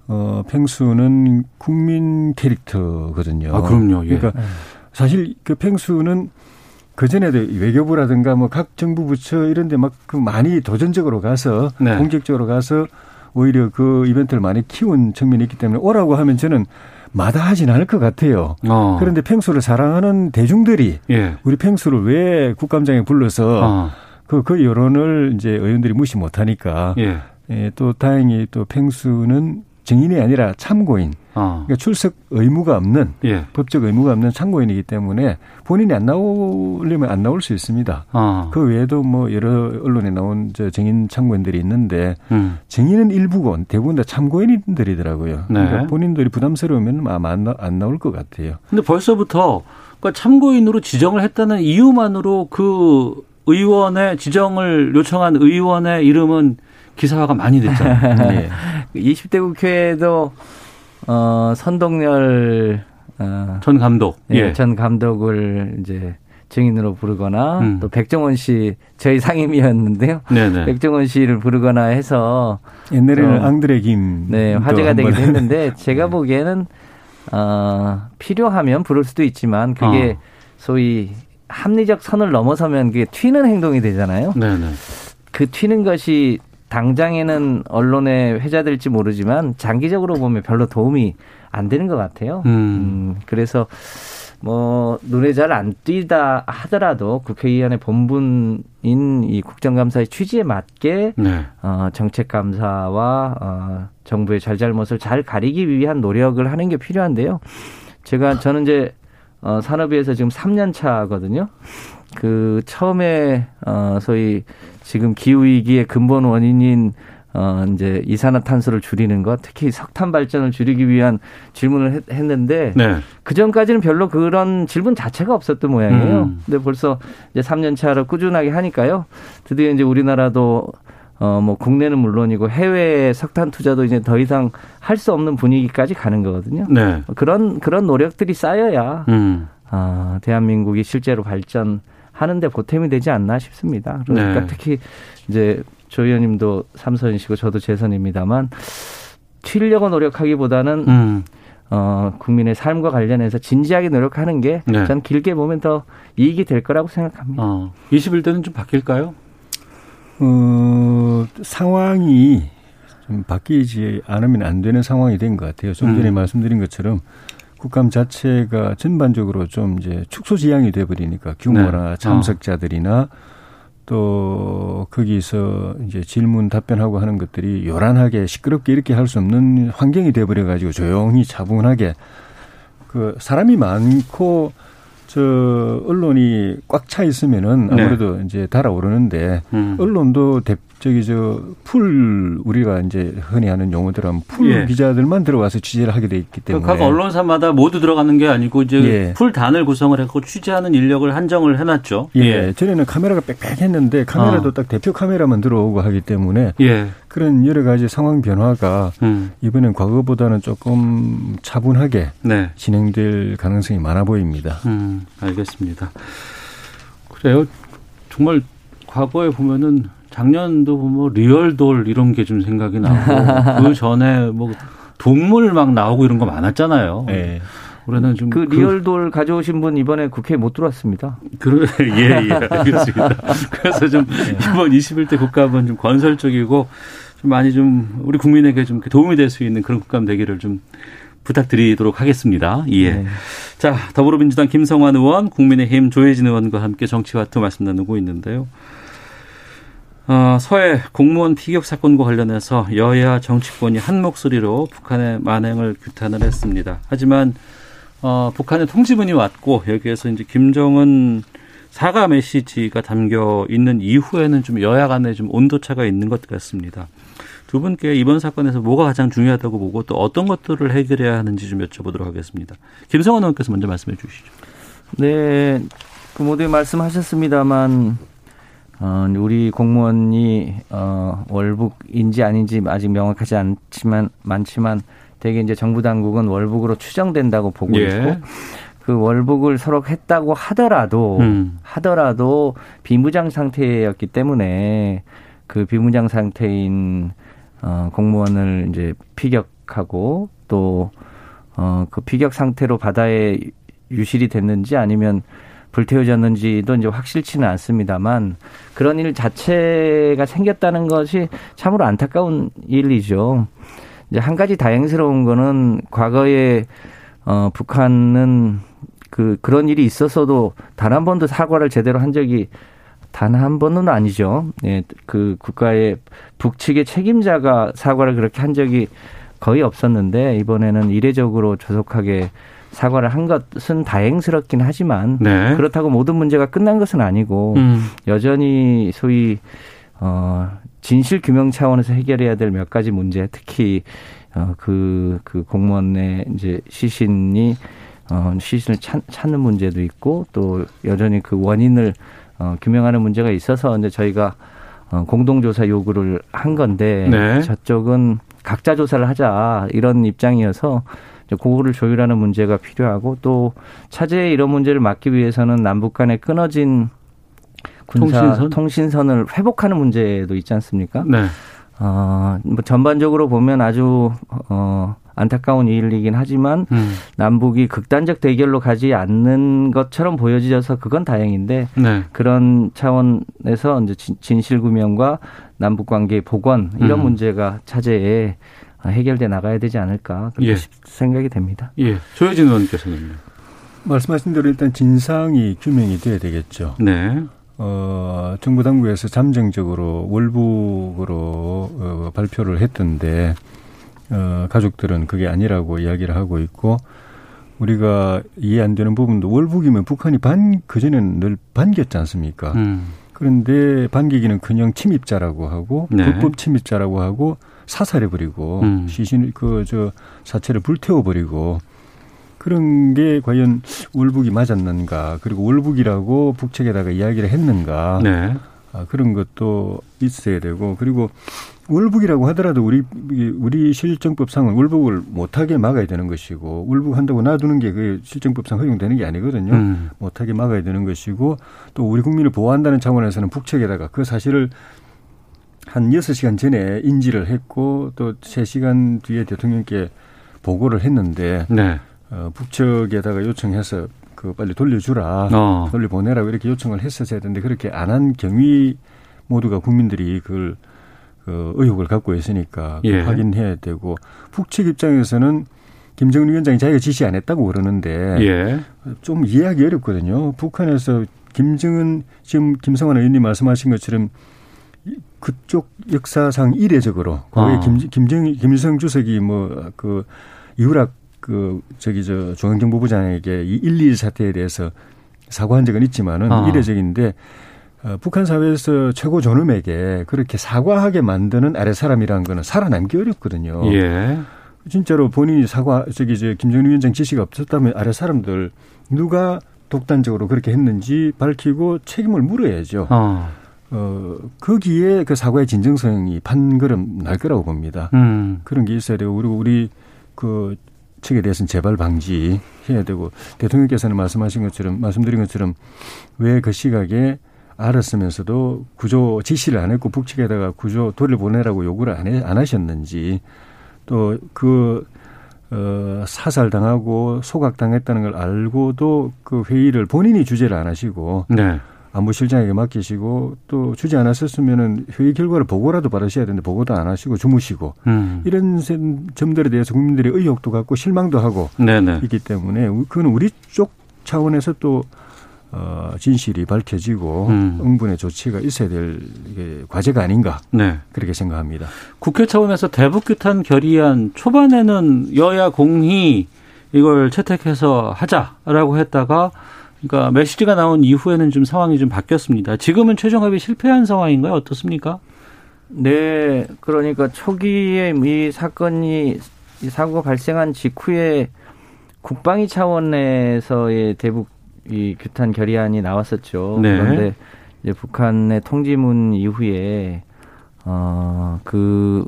어, 팽수는 국민 캐릭터거든요. 아, 그럼요. 예. 그러니까 사실 그 팽수는 그 전에도 외교부라든가 뭐 각 정부 부처 이런 데 막 그 많이 도전적으로 가서 네. 공격적으로 가서 오히려 그 이벤트를 많이 키운 측면이 있기 때문에 오라고 하면 저는 마다하진 않을 것 같아요. 어. 그런데 펭수를 사랑하는 대중들이 예. 우리 펭수를 왜 국감장에 불러서 어. 그, 그 여론을 이제 의원들이 무시 못하니까 예. 예, 또 다행히 또 펭수는 증인이 아니라 참고인. 어. 그러니까 출석 의무가 없는 예. 법적 의무가 없는 참고인이기 때문에 본인이 안 나오려면 안 나올 수 있습니다. 어. 그 외에도 뭐 여러 언론에 나온 저 증인 참고인들이 있는데 음. 증인은 일부고 대부분 다 참고인들이더라고요. 네. 그러니까 본인들이 부담스러우면 아마 안, 나, 안 나올 것 같아요. 근데 벌써부터 그러니까 참고인으로 지정을 했다는 이유만으로 그 의원의 지정을 요청한 의원의 이름은 기사화가 많이 됐잖아요. 네. 20대 국회에도 어 선동열 어, 전 감독, 예, 예. 전 감독을 이제 증인으로 부르거나 음. 또 백종원 씨 저희 상임이었는데요. 네네. 백종원 씨를 부르거나 해서 옛날에는 어, 앙드레 김 네, 화제가 되기도 했는데 제가 네. 보기에는 어, 필요하면 부를 수도 있지만 그게 어. 소위 합리적 선을 넘어서면 그게 튀는 행동이 되잖아요. 네네. 그 튀는 것이 당장에는 언론에 회자될지 모르지만 장기적으로 보면 별로 도움이 안 되는 것 같아요. 음. 음 그래서 뭐 눈에 잘 안 띄다 하더라도 국회의원의 본분인 이 국정감사의 취지에 맞게 네. 어, 정책감사와 어, 정부의 잘잘못을 잘 가리기 위한 노력을 하는 게 필요한데요. 제가 저는 이제 어, 산업위에서 지금 3년 차거든요. 그 처음에 어 소위 지금 기후 위기의 근본 원인인 어 이제 이산화탄소를 줄이는 것, 특히 석탄 발전을 줄이기 위한 질문을 했, 는데그 네. 전까지는 별로 그런 질문 자체가 없었던 모양이에요. 음. 근데 벌써 이제 3년 차로 꾸준하게 하니까요. 드디어 이제 우리나라도 어, 뭐, 국내는 물론이고 해외 석탄 투자도 이제 더 이상 할 수 없는 분위기까지 가는 거거든요. 네. 그런, 그런 노력들이 쌓여야, 음. 어, 대한민국이 실제로 발전 하는데 보탬이 되지 않나 싶습니다. 그러니까 네. 특히 이제 조 의원님도 삼선이시고 저도 재선입니다만, 튀려고 노력하기보다는, 음. 어, 국민의 삶과 관련해서 진지하게 노력하는 게, 네. 전 길게 보면 더 이익이 될 거라고 생각합니다. 어, 21대는 좀 바뀔까요? 어, 상황이 좀 바뀌지 않으면 안 되는 상황이 된 것 같아요. 좀 전에 음. 말씀드린 것처럼 국감 자체가 전반적으로 좀 이제 축소 지향이 돼버리니까 규모나 네. 참석자들이나 어. 또 거기서 이제 질문 답변하고 하는 것들이 요란하게 시끄럽게 이렇게 할 수 없는 환경이 돼버려 가지고 조용히 차분하게 그 사람이 많고 저 언론이 꽉 차 있으면은 네. 아무래도 네. 이제 달아오르는데 음. 언론도 대, 저기 저 풀 우리가 이제 흔히 하는 용어들 하면 풀 예. 기자들만 들어와서 취재를 하게 돼 있기 때문에 각 언론사마다 모두 들어가는 게 아니고 이제 예. 풀 단을 구성을 했고 취재하는 인력을 한정을 해놨죠. 예. 예. 전에는 카메라가 빽빽했는데 카메라도 어. 딱 대표 카메라만 들어오고 하기 때문에 예. 그런 여러 가지 상황 변화가 음. 이번엔 과거보다는 조금 차분하게 네. 진행될 가능성이 많아 보입니다. 음, 알겠습니다. 그래요. 정말 과거에 보면은 작년도 뭐 리얼돌 이런 게 좀 생각이 나고 그 전에 뭐 동물 막 나오고 이런 거 많았잖아요. 네. 올해는 좀그 그 리얼돌 가져오신 분 이번에 국회에 못 들어왔습니다. 그래 예예 예, 알겠습니다. 그래서 좀 네. 이번 21대 국감은 좀 건설적이고 좀 많이 좀 우리 국민에게 좀 도움이 될 수 있는 그런 국감 되기를 좀 부탁드리도록 하겠습니다. 예. 네. 자, 더불어민주당 김성환 의원, 국민의힘 조혜진 의원과 함께 정치와투 말씀 나누고 있는데요. 어, 서해 공무원 피격 사건과 관련해서 여야 정치권이 한 목소리로 북한의 만행을 규탄을 했습니다. 하지만 어, 북한의 통지문이 왔고 여기에서 이제 김정은 사과 메시지가 담겨 있는 이후에는 좀 여야 간에 좀 온도차가 있는 것 같습니다. 두 분께 이번 사건에서 뭐가 가장 중요하다고 보고 또 어떤 것들을 해결해야 하는지 좀 여쭤보도록 하겠습니다. 김성원 의원께서 먼저 말씀해 주시죠. 네, 그 모두 말씀하셨습니다만 어, 우리 공무원이 어, 월북인지 아닌지 아직 명확하지 않지만 많지만 대개 이제 정부 당국은 월북으로 추정된다고 보고 예. 있고 그 월북을 서로 했다고 하더라도 음. 하더라도 비무장 상태였기 때문에 그 비무장 상태인 어, 공무원을 이제 피격하고 또 어, 그 피격 상태로 바다에 유실이 됐는지 아니면 불태워졌는지도 이제 확실치는 않습니다만 그런 일 자체가 생겼다는 것이 참으로 안타까운 일이죠. 이제 한 가지 다행스러운 거는 과거에 어 북한은 그 그런 일이 있었어도 단 한 번도 사과를 제대로 한 적이 단 한 번은 아니죠. 예, 그 국가의 북측의 책임자가 사과를 그렇게 한 적이 거의 없었는데 이번에는 이례적으로 조속하게 사과를 한 것은 다행스럽긴 하지만 네. 그렇다고 모든 문제가 끝난 것은 아니고 음. 여전히 소위 어 진실 규명 차원에서 해결해야 될 몇 가지 문제 특히 어그그 그 공무원의 이제 시신이 어 시신을 찾, 찾는 문제도 있고 또 여전히 그 원인을 어 규명하는 문제가 있어서 이제 저희가 어 공동조사 요구를 한 건데 네. 저쪽은 각자 조사를 하자 이런 입장이어서 그거를 조율하는 문제가 필요하고 또 차제에 이런 문제를 막기 위해서는 남북 간에 끊어진 군사 통신선? 통신선 을 회복하는 문제도 있지 않습니까? 네. 어, 뭐 전반적으로 보면 아주 어 안타까운 일이긴 하지만 음. 남북이 극단적 대결로 가지 않는 것처럼 보여져서 그건 다행인데 네. 그런 차원에서 이제 진실 구명과 남북 관계 복원 이런 음. 문제가 차제에 해결돼 나가야 되지 않을까 그렇게 예. 생각이 됩니다. 예. 조혜진 의원께서는 말씀하신 대로 일단 진상이 규명이 돼야 되겠죠. 네. 어, 정부 당국에서 잠정적으로 월북으로 어, 발표를 했던데 어, 가족들은 그게 아니라고 이야기를 하고 있고 우리가 이해 안 되는 부분도 월북이면 북한이 반 그전에는 늘 반겼지 않습니까? 음. 그런데 반기기는 그냥 침입자라고 하고 네. 불법 침입자라고 하고 사살해버리고 음. 시신 그저 사체를 불태워버리고 그런 게 과연 월북이 맞았는가 그리고 월북이라고 북측에다가 이야기를 했는가 네. 아, 그런 것도 있어야 되고 그리고 월북이라고 하더라도 우리 우리 실정법상은 월북을 못하게 막아야 되는 것이고 월북한다고 놔두는 게 그 실정법상 허용되는 게 아니거든요. 음. 못하게 막아야 되는 것이고 또 우리 국민을 보호한다는 차원에서는 북측에다가 그 사실을 한 여섯 시간 전에 인지를 했고 또 세시간 뒤에 대통령께 보고를 했는데 네. 어, 북측에다가 요청해서 그 빨리 돌려주라, 어. 돌려보내라고 이렇게 요청을 했었어야 되는데 그렇게 안 한 경위 모두가 국민들이 그걸 그 의혹을 갖고 있으니까 예. 확인해야 되고 북측 입장에서는 김정은 위원장이 자기가 지시 안 했다고 그러는데 예. 좀 이해하기 어렵거든요. 북한에서 김정은 지금 김성환 의원님 말씀하신 것처럼 그쪽 역사상 이례적으로 거기 어. 김, 김정 김일성 주석이 뭐그 이후락 그 저기 저 중앙정보부장에게 이 1.21 사태에 대해서 사과한 적은 있지만은 어. 이례적인데 어, 북한 사회에서 최고 존엄에게 그렇게 사과하게 만드는 아래 사람이라는 거는 살아남기 어렵거든요. 예. 진짜로 본인이 사과 저기 저 김정은 위원장 지시가 없었다면 아래 사람들 누가 독단적으로 그렇게 했는지 밝히고 책임을 물어야죠. 어. 어, 거기에 그 사과의 진정성이 판걸음 날 거라고 봅니다. 음. 그런 게 있어야 되고, 그리고 우리 그 측에 대해서는 재발 방지해야 되고 대통령께서는 말씀하신 것처럼 말씀드린 것처럼 왜 그 시각에 알았으면서도 구조 지시를 안 했고 북측에다가 구조 돌려보내라고 요구를 안, 해, 안 하셨는지 또 그 어, 사살당하고 소각당했다는 걸 알고도 그 회의를 본인이 주재를 안 하시고 네. 안보실장에게 맡기시고 또 주지 않았었으면은 회의 결과를 보고라도 받으셔야 되는데 보고도 안 하시고 주무시고 음. 이런 점들에 대해서 국민들이 의혹도 갖고 실망도 하고 네네. 있기 때문에 그건 우리 쪽 차원에서 또 어, 진실이 밝혀지고 음. 응분의 조치가 있어야 될 이게 과제가 아닌가 네. 그렇게 생각합니다. 국회 차원에서 대북 규탄 결의안 초반에는 여야 공히 이걸 채택해서 하자라고 했다가 그러니까 메시지가 나온 이후에는 좀 상황이 좀 바뀌었습니다. 지금은 최종 합의 실패한 상황인가요? 어떻습니까? 네, 그러니까 초기에 이 사건이 이 사고가 발생한 직후에 국방위 차원에서의 대북 이 규탄 결의안이 나왔었죠. 네. 그런데 이제 북한의 통지문 이후에 어그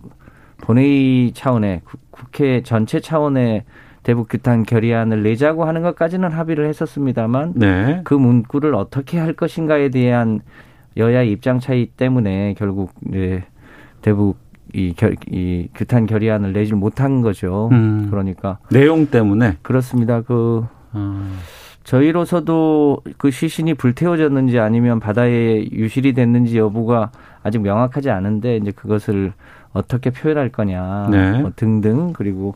본회의 차원의 국회 전체 차원의 대북 규탄 결의안을 내자고 하는 것까지는 합의를 했었습니다만 네. 그 문구를 어떻게 할 것인가에 대한 여야의 입장 차이 때문에 결국 이제 대북 이, 결, 이 규탄 결의안을 내지 못한 거죠. 음. 그러니까 내용 때문에 그렇습니다. 그 음. 저희로서도 그 시신이 불태워졌는지 아니면 바다에 유실이 됐는지 여부가 아직 명확하지 않은데 이제 그것을 어떻게 표현할 거냐 네. 뭐 등등 그리고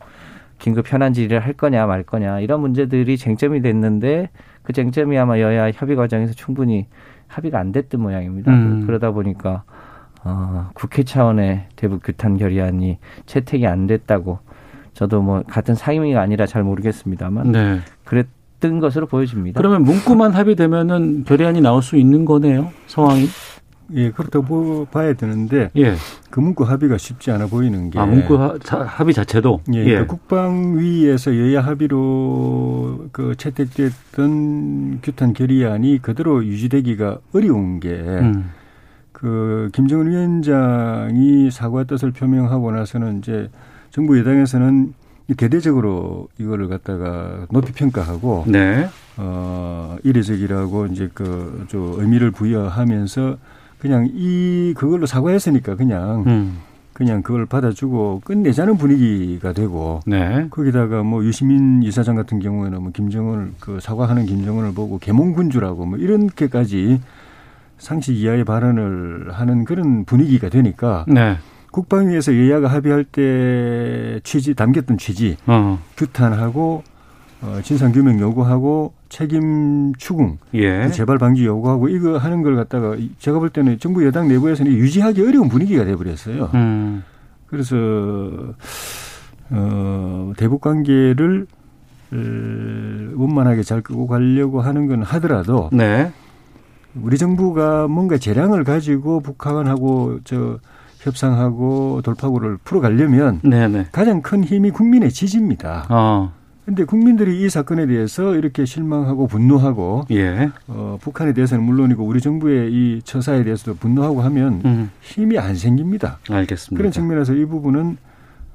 긴급 현안 질의를 할 거냐 말 거냐 이런 문제들이 쟁점이 됐는데 그 쟁점이 아마 여야 협의 과정에서 충분히 합의가 안 됐던 모양입니다. 음. 그러다 보니까 어, 국회 차원의 대북 규탄 결의안이 채택이 안 됐다고 저도 뭐 같은 상임위가 아니라 잘 모르겠습니다만 네. 그랬던 것으로 보여집니다. 그러면 문구만 합의되면은 결의안이 나올 수 있는 거네요, 상황이? 예, 그렇다고 봐야 되는데 예. 그 문구 합의가 쉽지 않아 보이는 게 아, 문구 하, 자, 합의 자체도 예, 예. 그 국방위에서 여야 합의로 그 채택됐던 규탄 결의안이 그대로 유지되기가 어려운 게 음. 그 김정은 위원장이 사과 뜻을 표명하고 나서는 이제 정부 여당에서는 대대적으로 이거를 갖다가 높이 평가하고 네. 어 이례적이라고 이제 그저 의미를 부여하면서 그냥 이 그걸로 사과했으니까 그냥 음. 그냥 그걸 받아주고 끝내자는 분위기가 되고 네. 거기다가 뭐 유시민 이사장 같은 경우에는 뭐 김정은을 그 사과하는 김정은을 보고 개몽군주라고 뭐 이렇게까지 상식 이하의 발언을 하는 그런 분위기가 되니까 네. 국방위에서 여야가 합의할 때 취지 담겼던 취지 어. 규탄하고 어, 진상 규명 요구하고 책임 추궁, 예. 그 재발 방지 요구하고 이거 하는 걸 갖다가 제가 볼 때는 정부 여당 내부에서는 유지하기 어려운 분위기가 돼버렸어요. 음. 그래서 어, 대북 관계를 원만하게 잘 끄고 가려고 하는 건 하더라도 네. 우리 정부가 뭔가 재량을 가지고 북한하고 저 협상하고 돌파구를 풀어가려면 네네. 네. 가장 큰 힘이 국민의 지지입니다. 어. 근데 국민들이 이 사건에 대해서 이렇게 실망하고 분노하고 예. 어, 북한에 대해서는 물론이고 우리 정부의 이 처사에 대해서도 분노하고 하면 음. 힘이 안 생깁니다. 알겠습니다. 그런 측면에서 이 부분은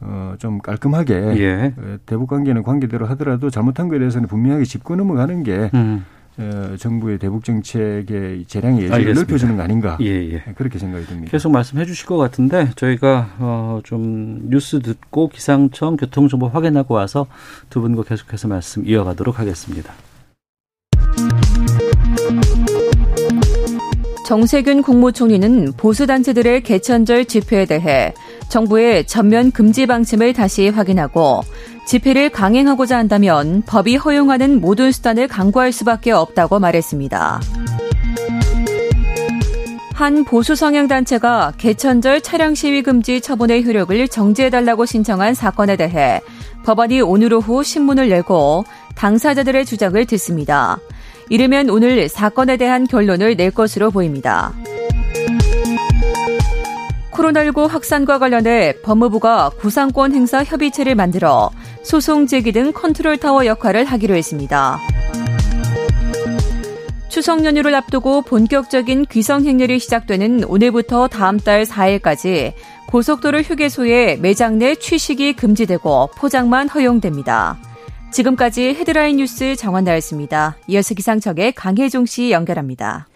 어, 좀 깔끔하게 예. 어, 대북 관계는 관계대로 하더라도 잘못한 것에 대해서는 분명하게 짚고 넘어가는 게 음. 어, 정부의 대북 정책의 재량의 예지를 넓혀주는 거 아닌가 예, 예. 그렇게 생각이 듭니다. 계속 말씀해 주실 것 같은데 저희가 어, 좀 뉴스 듣고 기상청 교통정보 확인하고 와서 두 분과 계속해서 말씀 이어가도록 하겠습니다. 정세균 국무총리는 보수단체들의 개천절 집회에 대해 정부의 전면 금지 방침을 다시 확인하고 집회를 강행하고자 한다면 법이 허용하는 모든 수단을 강구할 수밖에 없다고 말했습니다. 한 보수 성향 단체가 개천절 차량 시위 금지 처분의 효력을 정지해달라고 신청한 사건에 대해 법원이 오늘 오후 신문을 내고 당사자들의 주장을 듣습니다. 이르면 오늘 사건에 대한 결론을 낼 것으로 보입니다. 코로나19 확산과 관련해 법무부가 구상권 행사 협의체를 만들어 소송 제기 등 컨트롤 타워 역할을 하기로 했습니다. 추석 연휴를 앞두고 본격적인 귀성 행렬이 시작되는 오늘부터 다음 달 4일까지 고속도로 휴게소에 매장 내 취식이 금지되고 포장만 허용됩니다. 지금까지 헤드라인 뉴스 정원나였습니다. 이어서 기상청의 강혜종 씨 연결합니다.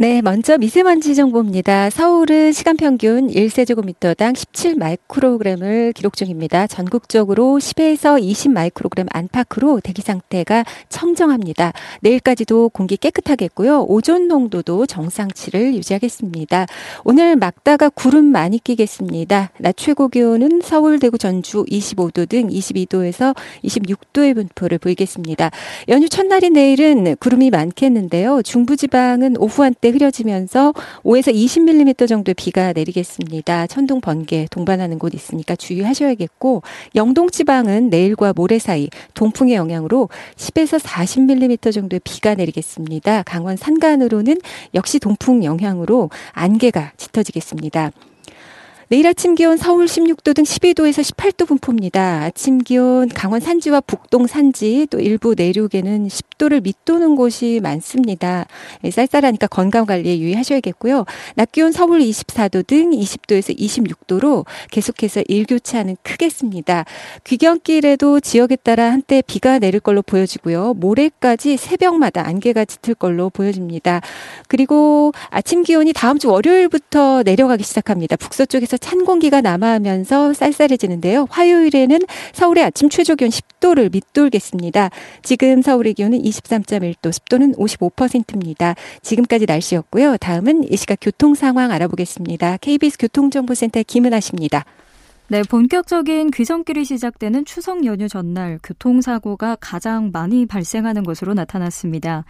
네, 먼저 미세먼지 정보입니다. 서울은 시간 평균 1세제곱미터당 17 마이크로그램을 기록 중입니다. 전국적으로 10에서 20 마이크로그램 안팎으로 대기 상태가 청정합니다. 내일까지도 공기 깨끗하겠고요. 오존 농도도 정상치를 유지하겠습니다. 오늘 막다가 구름 많이 끼겠습니다. 낮 최고 기온은 서울, 대구, 전주 25도 등 22도에서 26도의 분포를 보이겠습니다. 연휴 첫날인 내일은 구름이 많겠는데요. 중부지방은 오후 한때 흐려지면서 5에서 20mm 정도의 비가 내리겠습니다. 천둥, 번개 동반하는 곳 있으니까 주의하셔야겠고 영동 지방은 내일과 모레 사이 동풍의 영향으로 10에서 40mm 정도의 비가 내리겠습니다. 강원 산간으로는 역시 동풍 영향으로 안개가 짙어지겠습니다. 내일 아침 기온 서울 16도 등 12도에서 18도 분포입니다. 아침 기온 강원 산지와 북동 산지 또 일부 내륙에는 10도를 밑도는 곳이 많습니다. 예, 쌀쌀하니까 건강 관리에 유의하셔야겠고요. 낮 기온 서울 24도 등 20도에서 26도로 계속해서 일교차는 크겠습니다. 귀경길에도 지역에 따라 한때 비가 내릴 걸로 보여지고요. 모레까지 새벽마다 안개가 짙을 걸로 보여집니다. 그리고 아침 기온이 다음 주 월요일부터 내려가기 시작합니다. 북서쪽에서 찬 공기가 남아하면서 쌀쌀해지는데요. 화요일에는 서울의 아침 최저 기온 10도를 밑돌겠습니다. 지금 서울의 기온은 23.1도, 습도는 55%입니다. 지금까지 날씨였고요. 다음은 이 시각 교통 상황 알아보겠습니다. KBS 교통정보센터 김은아 씨입니다. 네, 본격적인 귀성길이 시작되는 추석 연휴 전날 교통사고가 가장 많이 발생하는 것으로 나타났습니다.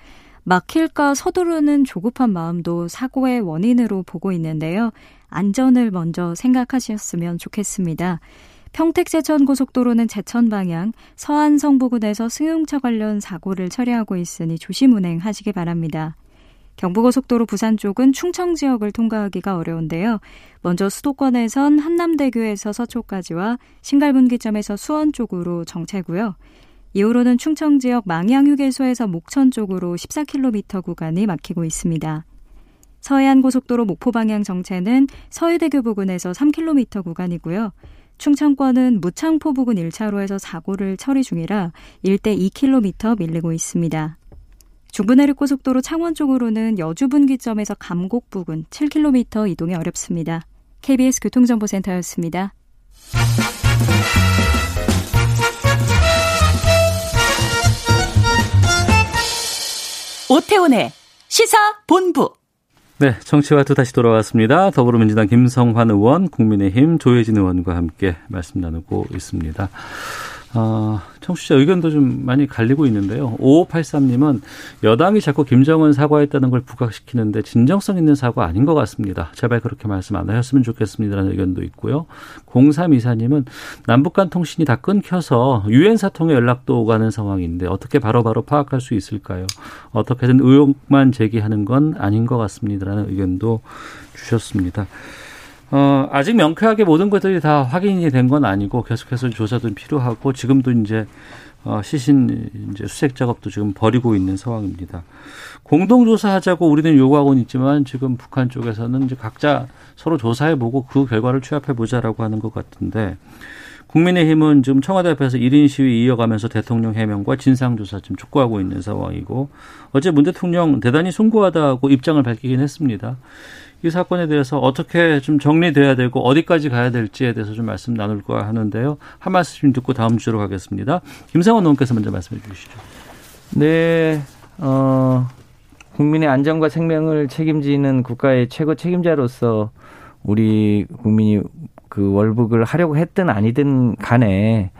막힐까 서두르는 조급한 마음도 사고의 원인으로 보고 있는데요. 안전을 먼저 생각하셨으면 좋겠습니다. 평택 제천 고속도로는 제천 방향 서안 성 부근에서 승용차 관련 사고를 처리하고 있으니 조심 운행하시기 바랍니다. 경부고속도로 부산 쪽은 충청 지역을 통과하기가 어려운데요. 먼저 수도권에선 한남대교에서 서초까지와 신갈분기점에서 수원 쪽으로 정체고요. 이후로는 충청 지역 망향휴게소에서 목천 쪽으로 14km 구간이 막히고 있습니다. 서해안 고속도로 목포 방향 정체는 서해대교 부근에서 3km 구간이고요. 충청권은 무창포 부근 1차로에서 사고를 처리 중이라 일대 2km 밀리고 있습니다. 중부내륙고속도로 창원 쪽으로는 여주분기점에서 감곡 부근 7km 이동이 어렵습니다. KBS 교통정보센터였습니다. 오태훈의 시사 본부 네, 정치와투 다시 돌아왔습니다. 더불어민주당 김성환 의원, 국민의힘 조혜진 의원과 함께 말씀 나누고 있습니다. 어, 청취자 의견도 좀 많이 갈리고 있는데요. 5583님은 여당이 자꾸 김정은 사과했다는 걸 부각시키는데 진정성 있는 사과 아닌 것 같습니다. 제발 그렇게 말씀 안 하셨으면 좋겠습니다라는 의견도 있고요. 0324님은 남북 간 통신이 다 끊겨서 유엔 사통에 연락도 오가는 상황인데 어떻게 바로바로 바로 파악할 수 있을까요? 어떻게든 의혹만 제기하는 건 아닌 것 같습니다라는 의견도 주셨습니다. 어, 아직 명쾌하게 모든 것들이 다 확인이 된 건 아니고 계속해서 조사도 필요하고 지금도 이제 어, 시신 이제 수색 작업도 지금 벌이고 있는 상황입니다. 공동 조사하자고 우리는 요구하고는 있지만 지금 북한 쪽에서는 이제 각자 서로 조사해보고 그 결과를 취합해 보자라고 하는 것 같은데 국민의힘은 지금 청와대 앞에서 1인 시위 이어가면서 대통령 해명과 진상조사 지금 촉구하고 있는 상황이고 어제 문 대통령 대단히 숭고하다고 입장을 밝히긴 했습니다. 이 사건에 대해서 어떻게 좀 정리돼야 되고 어디까지 가야 될지에 대해서 좀 말씀 나눌까 하는데요. 한 말씀 듣고 다음 주로 가겠습니다. 김상원 의원께서 먼저 말씀해 주시죠. 네, 어, 국민의 안전과 생명을 책임지는 국가의 최고 책임자로서 우리 국민이 그 월북을 하려고 했든 아니든 간에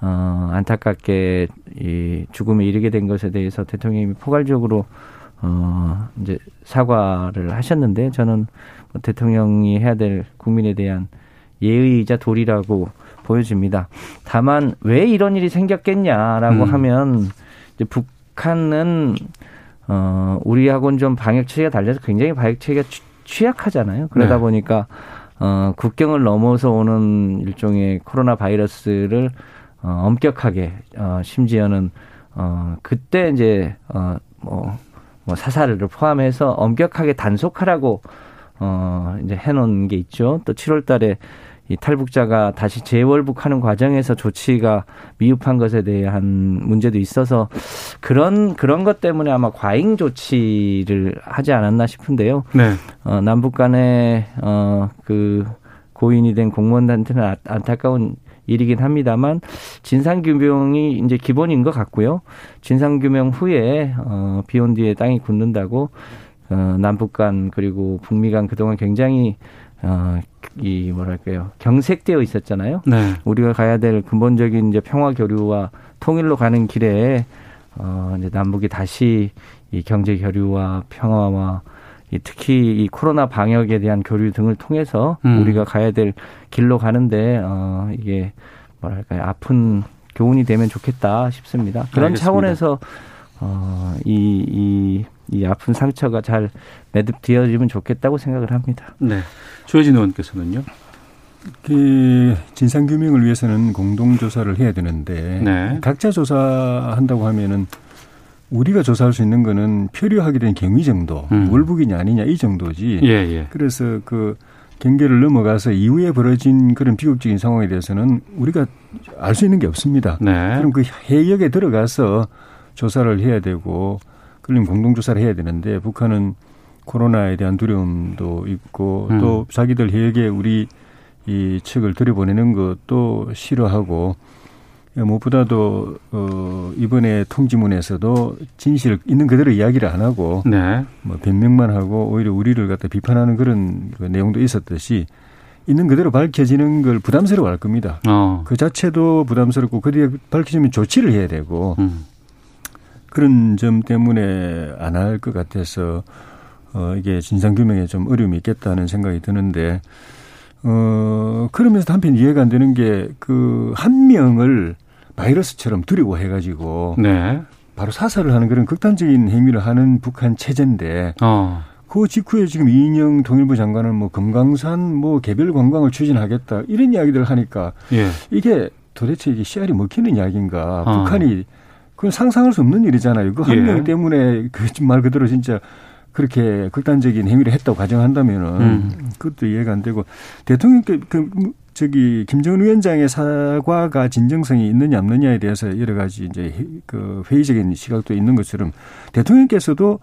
어, 안타깝게 이 죽음에 이르게 된 것에 대해서 대통령이 포괄적으로 어, 이제 사과를 하셨는데 저는 뭐 대통령이 해야 될 국민에 대한 예의이자 도리라고 보여집니다. 다만 왜 이런 일이 생겼겠냐라고 음. 하면 이제 북한은 어, 우리하고는 좀 방역 체계가 달려서 굉장히 방역 체계가 취약하잖아요. 그러다 네. 보니까 어, 국경을 넘어서 오는 일종의 코로나 바이러스를 어, 엄격하게 어, 심지어는 어, 그때 이제 어, 뭐 뭐 사살을 포함해서 엄격하게 단속하라고 어 이제 해놓은 게 있죠. 또 7월달에 이 탈북자가 다시 재월북하는 과정에서 조치가 미흡한 것에 대한 문제도 있어서 그런 그런 것 때문에 아마 과잉 조치를 하지 않았나 싶은데요. 네. 어, 남북 간에 어그 고인이 된 공무원한테는 안타까운 일이긴 합니다만 진상 규명이 이제 기본인 것 같고요. 진상 규명 후에 어, 비온 뒤에 땅이 굳는다고 어, 남북 간 그리고 북미 간 그동안 굉장히 어, 이 뭐랄까요 경색되어 있었잖아요. 네. 우리가 가야 될 근본적인 이제 평화 교류와 통일로 가는 길에 어, 이제 남북이 다시 이 경제 교류와 평화와 이 특히 이 코로나 방역에 대한 교류 등을 통해서 음. 우리가 가야 될 길로 가는데 어 이게 뭐랄까요 아픈 교훈이 되면 좋겠다 싶습니다. 그런 알겠습니다. 차원에서 어이이 이, 이 아픈 상처가 잘 매듭되어지면 좋겠다고 생각을 합니다. 네, 조혜진 의원께서는요. 그 진상 규명을 위해서는 공동 조사를 해야 되는데 네. 각자 조사한다고 하면은 우리가 조사할 수 있는 거는 표류하게 된 경위 정도, 음. 월북이냐 아니냐 이 정도지. 예, 예. 그래서 그 경계를 넘어가서 이후에 벌어진 그런 비극적인 상황에 대해서는 우리가 알 수 있는 게 없습니다. 네. 그럼 그 해역에 들어가서 조사를 해야 되고, 그럼 공동 조사를 해야 되는데, 북한은 코로나에 대한 두려움도 있고, 음. 또 자기들 해역에 우리 이 측을 들여보내는 것도 싫어하고, 예, 무엇보다도 어 이번에 통지문에서도 진실 있는 그대로 이야기를 안 하고 네. 뭐 변명만 하고 오히려 우리를 갖다 비판하는 그런 그 내용도 있었듯이 있는 그대로 밝혀지는 걸 부담스러워할 겁니다. 어. 그 자체도 부담스럽고 그 뒤에 밝혀지면 조치를 해야 되고 음. 그런 점 때문에 안 할 것 같아서 어 이게 진상 규명에 좀 어려움이 있겠다는 생각이 드는데 어, 그러면서 한편 이해가 안 되는 게 그 한 명을 바이러스처럼 두려워 해가지고 네. 바로 사살을 하는 그런 극단적인 행위를 하는 북한 체제인데 어. 그 직후에 지금 이인영 통일부 장관은 뭐 금강산 뭐 개별 관광을 추진하겠다 이런 이야기들 하니까 예. 이게 도대체 이게 씨알이 먹히는 이야기인가? 어. 북한이 그건 상상할 수 없는 일이잖아요. 그 한명 예. 때문에 그 말 그대로 진짜 그렇게 극단적인 행위를 했다고 가정한다면은 음. 그것도 이해가 안 되고 대통령께 그 저기 김정은 위원장의 사과가 진정성이 있느냐 없느냐에 대해서 여러 가지 이제 그 회의적인 시각도 있는 것처럼 대통령께서도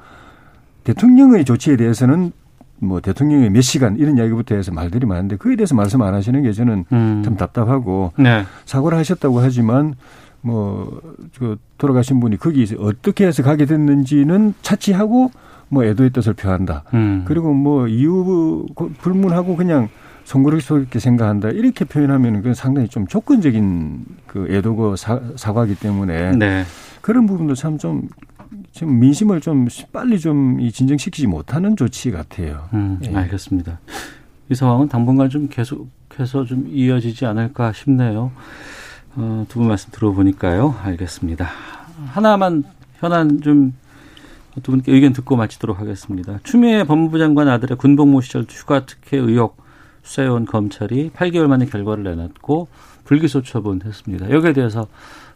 대통령의 조치에 대해서는 뭐 대통령의 몇 시간 이런 이야기부터 해서 말들이 많은데 그에 대해서 말씀 안 하시는 게 저는 음. 참 답답하고 네. 사과를 하셨다고 하지만 뭐 그 돌아가신 분이 거기 어떻게 해서 가게 됐는지는 차치하고 뭐 애도의 뜻을 표한다. 음. 그리고 뭐 이유 불문하고 그냥 송구스럽게 생각한다. 이렇게 표현하면 그건 상당히 좀 조건적인 그 애도고 사, 사과기 때문에 네. 그런 부분도 참 좀 지금 민심을 좀 빨리 좀 진정시키지 못하는 조치 같아요. 음, 예. 알겠습니다. 이 상황은 당분간 좀 계속해서 좀 이어지지 않을까 싶네요. 어, 두 분 말씀 들어보니까요. 알겠습니다. 하나만 현안 좀 두 분께 의견 듣고 마치도록 하겠습니다. 추미애 법무부 장관 아들의 군복무 시절 휴가 특혜 의혹 수사해온 검찰이 8개월 만에 결과를 내놨고 불기소 처분했습니다. 여기에 대해서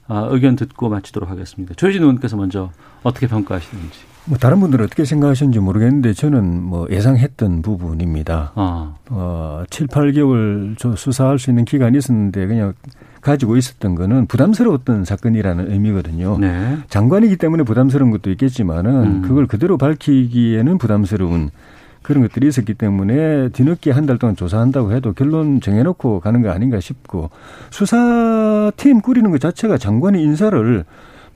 어, 의견 듣고 마치도록 하겠습니다. 조혜진 의원께서 먼저 어떻게 평가하시는지. 뭐 다른 분들은 어떻게 생각하시는지 모르겠는데 저는 뭐 예상했던 부분입니다. 아. 어, 7, 8개월 수사할 수 있는 기간이 있었는데 그냥 가지고 있었던 거는 부담스러웠던 사건이라는 의미거든요. 네. 장관이기 때문에 부담스러운 것도 있겠지만은 음. 그걸 그대로 밝히기에는 부담스러운 그런 것들이 있었기 때문에 뒤늦게 한 달 동안 조사한다고 해도 결론 정해놓고 가는 거 아닌가 싶고 수사팀 꾸리는 것 자체가 장관의 인사를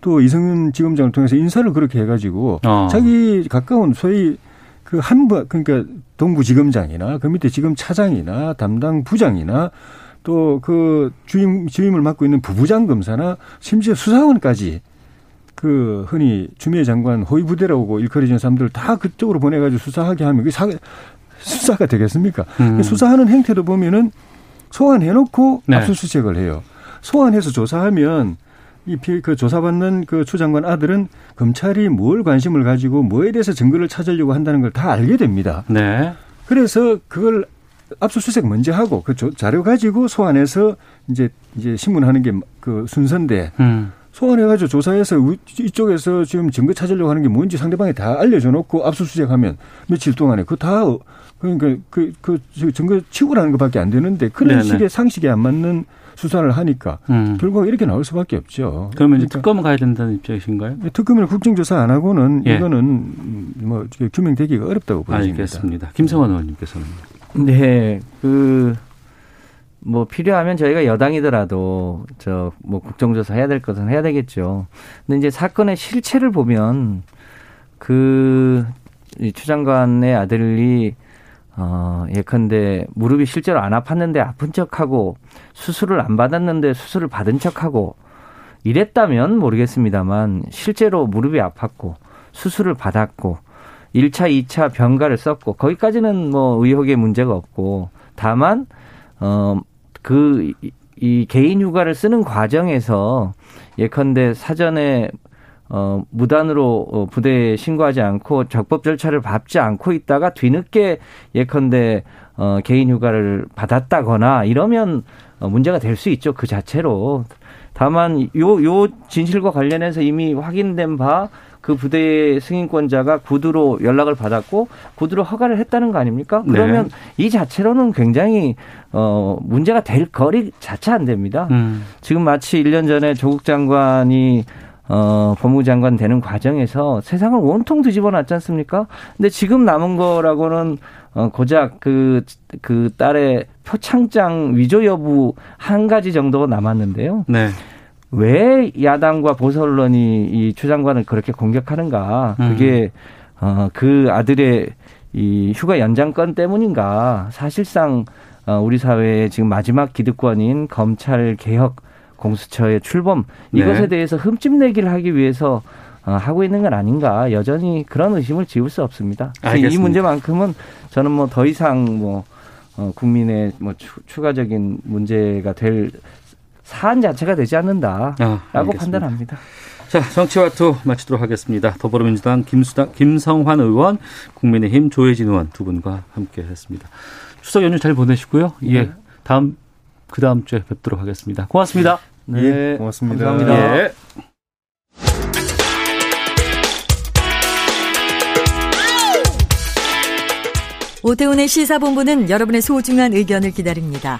또 이승윤 지검장을 통해서 인사를 그렇게 해가지고 어. 자기 가까운 소위 그 한부 그러니까 동부지검장이나 그 밑에 지검 차장이나 담당 부장이나 또 그 주임 주임을 맡고 있는 부부장 검사나 심지어 수사원까지 그 흔히 주미애 장관 호위 부대라고 일컬어지는 사람들 다 그쪽으로 보내가지고 수사하게 하면 그게 사, 수사가 되겠습니까? 음. 수사하는 행태도 보면은 소환해놓고 네. 압수수색을 해요. 소환해서 조사하면 이그 조사받는 그 추장관 아들은 검찰이 뭘 관심을 가지고 뭐에 대해서 증거를 찾으려고 한다는 걸 다 알게 됩니다. 네. 그래서 그걸 압수수색 먼저 하고 그 자료 가지고 소환해서 이제 이제 신문하는 게 그 순서인데 음. 소환해가지고 조사해서 이쪽에서 지금 증거 찾으려고 하는 게 뭔지 상대방이 다 알려줘 놓고 압수수색하면 며칠 동안에 그 다 그러니까 그, 그 증거 치고라는 것밖에 안 되는데 그런 네네. 식의 상식에 안 맞는 수사를 하니까 음. 결과가 이렇게 나올 수밖에 없죠. 그러면 그러니까 특검을 가야 된다는 입장이신가요? 특검을 국정조사 안 하고는 예. 이거는 뭐 규명되기가 어렵다고 보입니다. 알겠습니다. 김성환 의원님께서는. 네, 그. 뭐 필요하면 저희가 여당이더라도 저 뭐 국정조사 해야 될 것은 해야 되겠죠. 근데 이제 사건의 실체를 보면 그 추 장관의 아들이 어, 예컨대 무릎이 실제로 안 아팠는데 아픈 척하고 수술을 안 받았는데 수술을 받은 척하고 이랬다면 모르겠습니다만 실제로 무릎이 아팠고 수술을 받았고 1차, 2차 병가를 썼고 거기까지는 뭐 의혹의 문제가 없고 다만 어, 그, 이 개인 휴가를 쓰는 과정에서 예컨대 사전에 어, 무단으로 어, 부대에 신고하지 않고 적법 절차를 밟지 않고 있다가 뒤늦게 예컨대 어, 개인 휴가를 받았다거나 이러면 어, 문제가 될 수 있죠. 그 자체로. 다만 요, 요 진실과 관련해서 이미 확인된 바 그 부대의 승인권자가 구두로 연락을 받았고 구두로 허가를 했다는 거 아닙니까? 네. 그러면 네. 이 자체로는 굉장히 어 문제가 될 거리 자체 안 됩니다. 음. 지금 마치 1년 전에 조국 장관이 어, 법무장관 되는 과정에서 세상을 온통 뒤집어 놨지 않습니까? 근데 지금 남은 거라고는 어, 고작 그, 그 딸의 표창장 위조 여부 한 가지 정도가 남았는데요. 네. 왜 야당과 보수 언론이 이 추 장관을 그렇게 공격하는가? 그게 음. 어, 그 아들의 이 휴가 연장권 때문인가? 사실상 어, 우리 사회의 지금 마지막 기득권인 검찰 개혁 공수처의 출범 네. 이것에 대해서 흠집내기를 하기 위해서 어, 하고 있는 건 아닌가 여전히 그런 의심을 지울 수 없습니다. 알겠습니다. 이 문제만큼은 저는 뭐 더 이상 뭐 어, 국민의 뭐 추, 가적인 문제가 될 사안 자체가 되지 않는다라고 아, 판단합니다. 자, 정치와투 마치도록 하겠습니다. 더불어민주당 김수당, 김성환 의원, 국민의힘 조혜진 의원 두 분과 함께 했습니다. 추석 연휴 잘 보내시고요. 예. 네. 다음, 그 다음 주에 뵙도록 하겠습니다. 고맙습니다. 네. 예, 고맙습니다. 감사합니다. 예. 오태훈의 시사본부는 여러분의 소중한 의견을 기다립니다.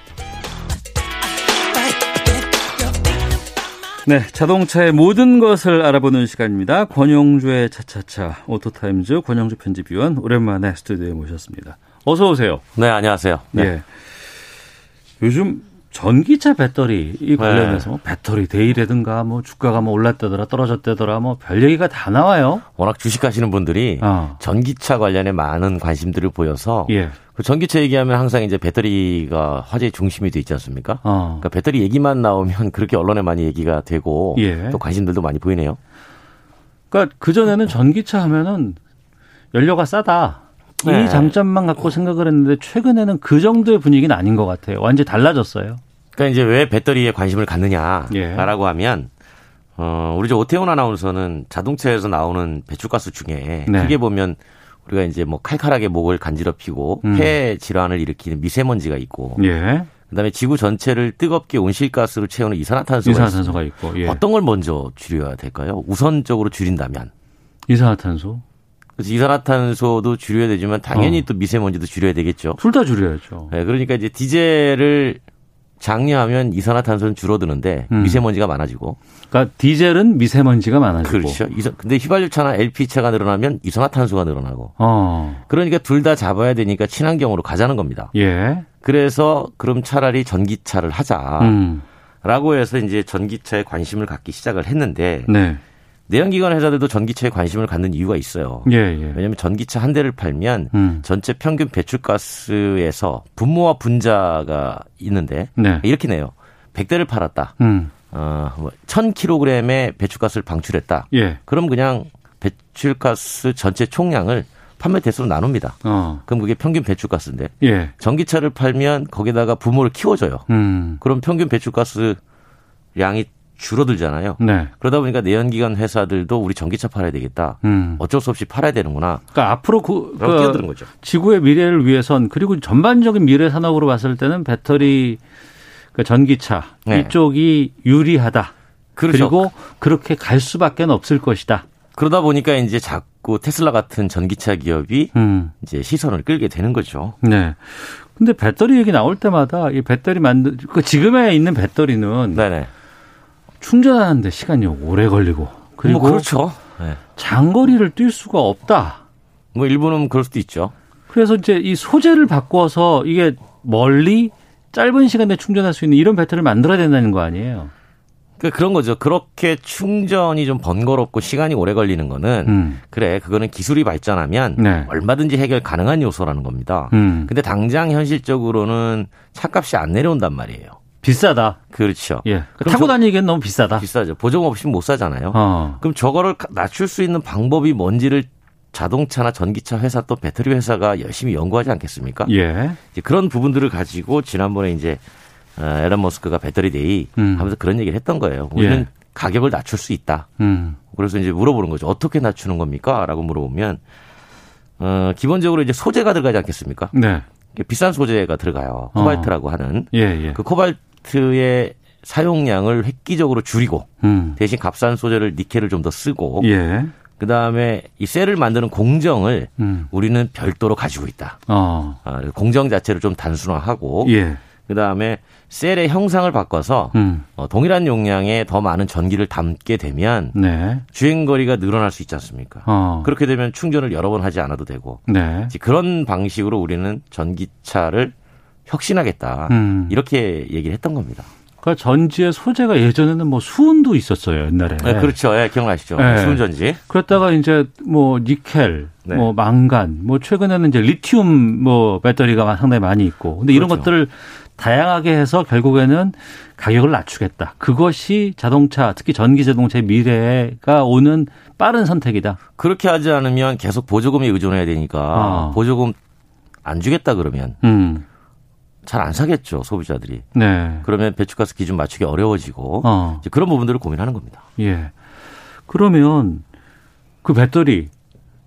네, 자동차의 모든 것을 알아보는 시간입니다. 권영주의 차차차 오토타임즈 권영주 편집위원 오랜만에 스튜디오에 모셨습니다. 어서 오세요. 네, 안녕하세요. 네. 네. 요즘 전기차 배터리 이 관련해서 네. 배터리 데이라든가 뭐 주가가 뭐 올랐다더라 떨어졌다더라 뭐 별 얘기가 다 나와요. 워낙 주식하시는 분들이 어. 전기차 관련해 많은 관심들을 보여서 예. 그 전기차 얘기하면 항상 이제 배터리가 화제의 중심이 돼 있지 않습니까? 어. 그러니까 배터리 얘기만 나오면 그렇게 언론에 많이 얘기가 되고 예. 또 관심들도 많이 보이네요. 그러니까 그 전에는 전기차 하면은 연료가 싸다. 네. 이 장점만 갖고 생각을 했는데 최근에는 그 정도의 분위기는 아닌 것 같아요. 완전히 달라졌어요. 그러니까 이제 왜 배터리에 관심을 갖느냐라고 예. 하면 어 우리 저 오태훈 아나운서는 자동차에서 나오는 배출가스 중에 네. 크게 보면 우리가 이제 뭐 칼칼하게 목을 간지럽히고 음. 폐 질환을 일으키는 미세먼지가 있고 예. 그다음에 지구 전체를 뜨겁게 온실가스로 채우는 이산화탄소가, 이산화탄소가 있고 예. 어떤 걸 먼저 줄여야 될까요? 우선적으로 줄인다면 이산화탄소 그래서 이산화탄소도 줄여야 되지만 당연히 어. 또 미세먼지도 줄여야 되겠죠. 둘 다 줄여야죠. 네, 그러니까 이제 디젤을 장려하면 이산화탄소는 줄어드는데 음. 미세먼지가 많아지고. 그러니까 디젤은 미세먼지가 많아지고. 그렇죠. 근데 휘발유차나 LP차가 늘어나면 이산화탄소가 늘어나고. 어. 그러니까 둘 다 잡아야 되니까 친환경으로 가자는 겁니다. 예. 그래서 그럼 차라리 전기차를 하자. 음. 라고 해서 이제 전기차에 관심을 갖기 시작을 했는데 네. 내연기관 회사들도 전기차에 관심을 갖는 이유가 있어요. 예, 예. 왜냐하면 전기차 한 대를 팔면 음. 전체 평균 배출가스에서 분모와 분자가 있는데 네. 이렇게 내요. 100대를 팔았다. 음. 어, 1000kg의 뭐 배출가스를 방출했다. 예. 그럼 그냥 배출가스 전체 총량을 판매 대수로 나눕니다. 어. 그럼 그게 평균 배출가스인데 예. 전기차를 팔면 거기다가 부모를 키워줘요. 음. 그럼 평균 배출가스 양이 줄어들잖아요. 네. 그러다 보니까 내연기관 회사들도 우리 전기차 팔아야 되겠다. 음. 어쩔 수 없이 팔아야 되는구나. 그러니까 앞으로 그, 그 거죠. 지구의 미래를 위해선 그리고 전반적인 미래 산업으로 봤을 때는 배터리 그 전기차 네. 이쪽이 유리하다. 그렇죠. 그리고 그렇게 갈 수밖에 없을 것이다. 그러다 보니까 이제 자꾸 테슬라 같은 전기차 기업이 음. 이제 시선을 끌게 되는 거죠. 네. 근데 배터리 얘기 나올 때마다 이 배터리 만들 그 지금에 있는 배터리는 네네. 충전하는데 시간이 오래 걸리고 그리고 뭐 그렇죠. 네. 장거리를 뛸 수가 없다. 뭐 일부는 그럴 수도 있죠. 그래서 이제 이 소재를 바꿔서 이게 멀리 짧은 시간에 충전할 수 있는 이런 배터리를 만들어야 된다는 거 아니에요? 그러니까 그런 거죠. 그렇게 충전이 좀 번거롭고 시간이 오래 걸리는 거는 음. 그래 그거는 기술이 발전하면 네. 얼마든지 해결 가능한 요소라는 겁니다. 음. 근데 당장 현실적으로는 차값이 안 내려온단 말이에요. 비싸다. 그렇죠. 예. 타고 다니기엔 너무 비싸다. 비싸죠. 보조금 없이 못 사잖아요. 어. 그럼 저거를 낮출 수 있는 방법이 뭔지를 자동차나 전기차 회사 또 배터리 회사가 열심히 연구하지 않겠습니까? 예. 그런 부분들을 가지고 지난번에 이제 어, 일론 머스크가 배터리 데이 음. 하면서 그런 얘기를 했던 거예요. 우리는 예. 가격을 낮출 수 있다. 음. 그래서 이제 물어보는 거죠. 어떻게 낮추는 겁니까? 라고 물어보면 어, 기본적으로 이제 소재가 들어가지 않겠습니까? 네. 비싼 소재가 들어가요. 코발트라고 어. 하는. 예, 예. 그 코발트 시멘트의 사용량을 획기적으로 줄이고 음. 대신 값싼 소재를 니켈을 좀 더 쓰고 예. 그 다음에 이 셀을 만드는 공정을 음. 우리는 별도로 가지고 있다. 어. 아, 공정 자체를 좀 단순화하고 예. 그 다음에 셀의 형상을 바꿔서 음. 어, 동일한 용량의 더 많은 전기를 담게 되면 네. 주행 거리가 늘어날 수 있지 않습니까? 어. 그렇게 되면 충전을 여러 번 하지 않아도 되고 네. 그런 방식으로 우리는 전기차를 혁신하겠다. 음. 이렇게 얘기를 했던 겁니다. 그러니까 전지의 소재가 예전에는 뭐 수은도 있었어요 옛날에. 네, 그렇죠. 예, 기억나시죠? 네. 수은 전지. 그랬다가 이제 뭐 니켈, 네. 뭐 망간, 뭐 최근에는 이제 리튬 뭐 배터리가 상당히 많이 있고. 근데 이런 그렇죠. 것들을 다양하게 해서 결국에는 가격을 낮추겠다. 그것이 자동차, 특히 전기 자동차의 미래가 오는 빠른 선택이다. 그렇게 하지 않으면 계속 보조금에 의존해야 되니까 아. 보조금 안 주겠다 그러면 음. 잘 안 사겠죠 소비자들이. 네. 그러면 배출가스 기준 맞추기 어려워지고 어. 이제 그런 부분들을 고민하는 겁니다. 예. 그러면 그 배터리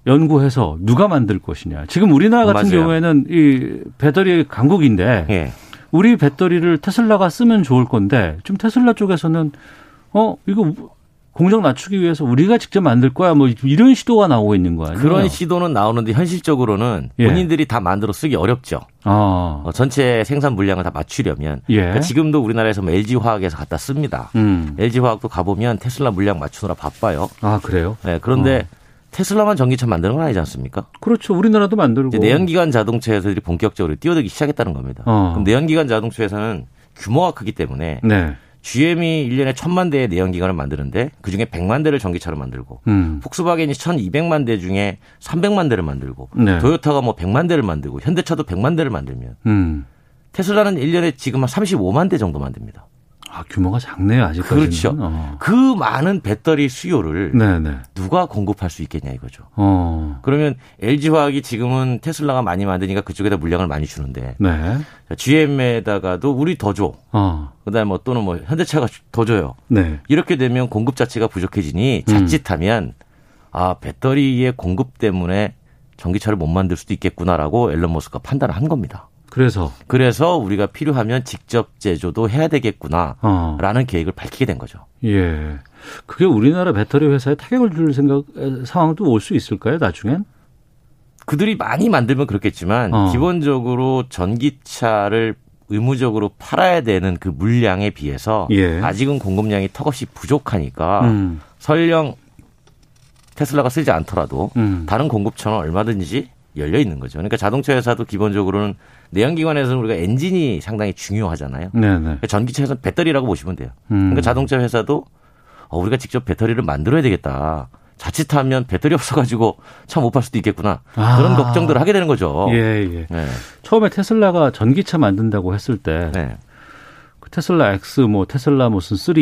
연구해서 누가 만들 것이냐. 지금 우리나라 같은 맞아요. 경우에는 이 배터리 강국인데 예. 우리 배터리를 테슬라가 쓰면 좋을 건데 좀 테슬라 쪽에서는 어 이거 공정 낮추기 위해서 우리가 직접 만들 거야 뭐 이런 시도가 나오고 있는 거예요. 그런 시도는 나오는데 현실적으로는 예. 본인들이 예. 다 만들어 쓰기 어렵죠. 아. 어, 전체 생산 물량을 다 맞추려면 예. 그러니까 지금도 우리나라에서 뭐 LG 화학에서 갖다 씁니다. 음. LG 화학도 가보면 테슬라 물량 맞추느라 바빠요. 아 그래요? 네, 그런데 어. 테슬라만 전기차 만드는 건 아니지 않습니까? 그렇죠. 우리나라도 만들고. 내연기관 자동차 회사들이 본격적으로 뛰어들기 시작했다는 겁니다. 어. 그럼 내연기관 자동차 회사는 규모가 크기 때문에 네. GM이 1년에 천만 대의 내연기관을 만드는데 그중에 100만 대를 전기차로 만들고 음. 폭스바겐이 1200만 대 중에 300만 대를 만들고 네. 토요타가 뭐 100만 대를 만들고 현대차도 100만 대를 만들면 음. 테슬라는 1년에 지금 한 35만 대 정도 만듭니다. 아, 규모가 작네요, 아직까지. 그렇죠. 어. 그 많은 배터리 수요를 네네. 누가 공급할 수 있겠냐 이거죠. 어. 그러면 LG화학이 지금은 테슬라가 많이 만드니까 그쪽에다 물량을 많이 주는데 네. GM에다가도 우리 더 줘. 어. 그다음에 뭐 또는 뭐 현대차가 더 줘요. 네. 이렇게 되면 공급 자체가 부족해지니 자칫하면 음. 아 배터리의 공급 때문에 전기차를 못 만들 수도 있겠구나라고 앨런 머스크가 판단을 한 겁니다. 그래서 그래서 우리가 필요하면 직접 제조도 해야 되겠구나라는 어. 계획을 밝히게 된 거죠. 예. 그게 우리나라 배터리 회사에 타격을 줄 생각 상황도 올 수 있을까요? 나중엔? 그들이 많이 만들면 그렇겠지만 어. 기본적으로 전기차를 의무적으로 팔아야 되는 그 물량에 비해서 예. 아직은 공급량이 턱없이 부족하니까 음. 설령 테슬라가 쓰지 않더라도 음. 다른 공급처는 얼마든지 열려 있는 거죠. 그러니까 자동차 회사도 기본적으로는 내연기관에서는 우리가 엔진이 상당히 중요하잖아요. 네네. 그러니까 전기차에서는 배터리라고 보시면 돼요. 음. 그러니까 자동차 회사도 어, 우리가 직접 배터리를 만들어야 되겠다. 자칫하면 배터리 없어가지고 차 못 팔 수도 있겠구나. 아. 그런 걱정들을 하게 되는 거죠. 예, 예. 네. 처음에 테슬라가 전기차 만든다고 했을 때 네. 그 테슬라 X, 뭐 테슬라 무슨 3,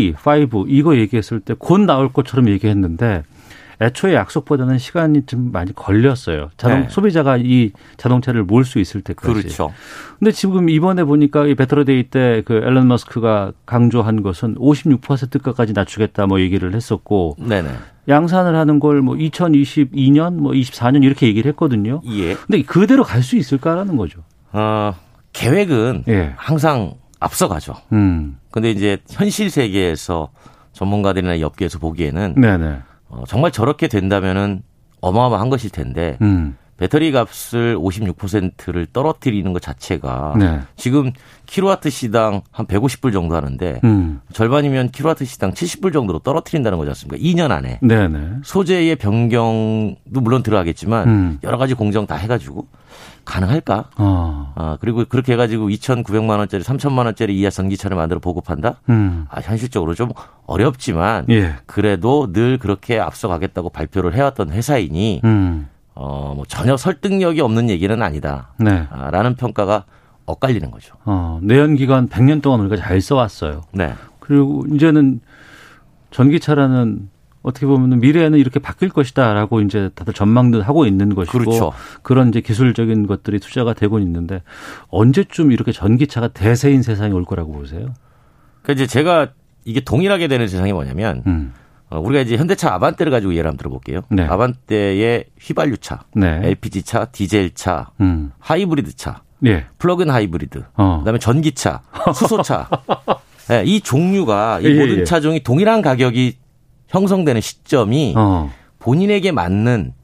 5 이거 얘기했을 때 곧 나올 것처럼 얘기했는데 애초에 약속보다는 시간이 좀 많이 걸렸어요. 자동 네. 소비자가 이 자동차를 몰 수 있을 때까지. 그렇죠. 근데 지금 이번에 보니까 이 배터리데이 때 그 앨런 머스크가 강조한 것은 56%까지 낮추겠다 뭐 얘기를 했었고 네네. 양산을 하는 걸 뭐 2022년 뭐 24년 이렇게 얘기를 했거든요. 예. 근데 그대로 갈 수 있을까라는 거죠. 어, 계획은 예. 항상 앞서가죠. 음. 근데 이제 현실 세계에서 전문가들이나 업계에서 보기에는 네네. 어, 정말 저렇게 된다면은 어마어마한 것일 텐데 음. 배터리 값을 56%를 떨어뜨리는 것 자체가 네. 지금 킬로와트 시당 한 150불 정도 하는데 음. 절반이면 킬로와트 시당 70불 정도로 떨어뜨린다는 거지 않습니까? 2년 안에. 네네. 소재의 변경도 물론 들어가겠지만 음. 여러 가지 공정 다 해가지고 가능할까? 어. 아, 그리고 그렇게 해가지고 2,900만 원짜리, 3천만 원짜리 이하 전기차를 만들어 보급한다? 음. 아, 현실적으로 좀 어렵지만 예. 그래도 늘 그렇게 앞서가겠다고 발표를 해왔던 회사이니 음. 어, 뭐 전혀 설득력이 없는 얘기는 아니다. 네. 아, 라는 평가가 엇갈리는 거죠. 어, 내연 기관 100년 동안 우리가 잘 써왔어요. 네. 그리고 이제는 전기차라는 어떻게 보면 미래에는 이렇게 바뀔 것이다라고 이제 다들 전망도 하고 있는 것이고 그렇죠. 그런 이제 기술적인 것들이 투자가 되고 있는데 언제쯤 이렇게 전기차가 대세인 세상이 올 거라고 보세요? 그러니까 이제 제가 이게 동일하게 되는 세상이 뭐냐면 음. 어, 우리가 이제 현대차 아반떼를 가지고 예를 한번 들어볼게요. 네. 아반떼의 휘발유차, 네. LPG차, 디젤차, 음. 하이브리드차, 네. 플러그인 하이브리드, 어. 그다음에 전기차, 수소차. 네, 이 종류가 이 예, 모든 예. 차종이 동일한 가격이 형성되는 시점이 어. 본인에게 맞는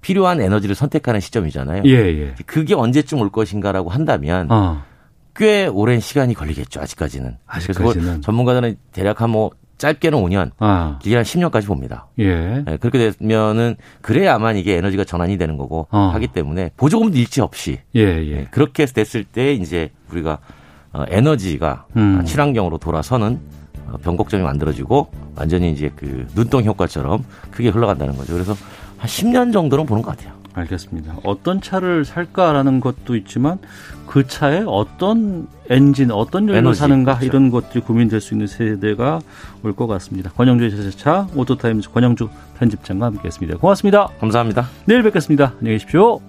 필요한 에너지를 선택하는 시점이잖아요. 예, 예. 그게 언제쯤 올 것인가라고 한다면 어. 꽤 오랜 시간이 걸리겠죠. 아직까지는. 아직까지는. 전문가들은 대략 한뭐 짧게는 5년, 아. 길게 한 10년까지 봅니다. 예. 네, 그렇게 되면은 그래야만 이게 에너지가 전환이 되는 거고 어. 하기 때문에 보조금도 일치 없이 예, 예. 네, 그렇게 됐을 때 이제 우리가 어, 에너지가 음. 친환경으로 돌아서는 어, 변곡점이 만들어지고 완전히 이제 그 눈동 효과처럼 크게 흘러간다는 거죠. 그래서 한 10년 정도는 보는 것 같아요. 알겠습니다. 어떤 차를 살까라는 것도 있지만 그 차에 어떤 엔진, 어떤 연료 사는가 그렇죠. 이런 것들이 고민될 수 있는 세대가 올 것 같습니다. 권영주 자동차 오토타임즈 권영주 편집장과 함께했습니다. 고맙습니다. 감사합니다. 내일 뵙겠습니다. 안녕히 계십시오.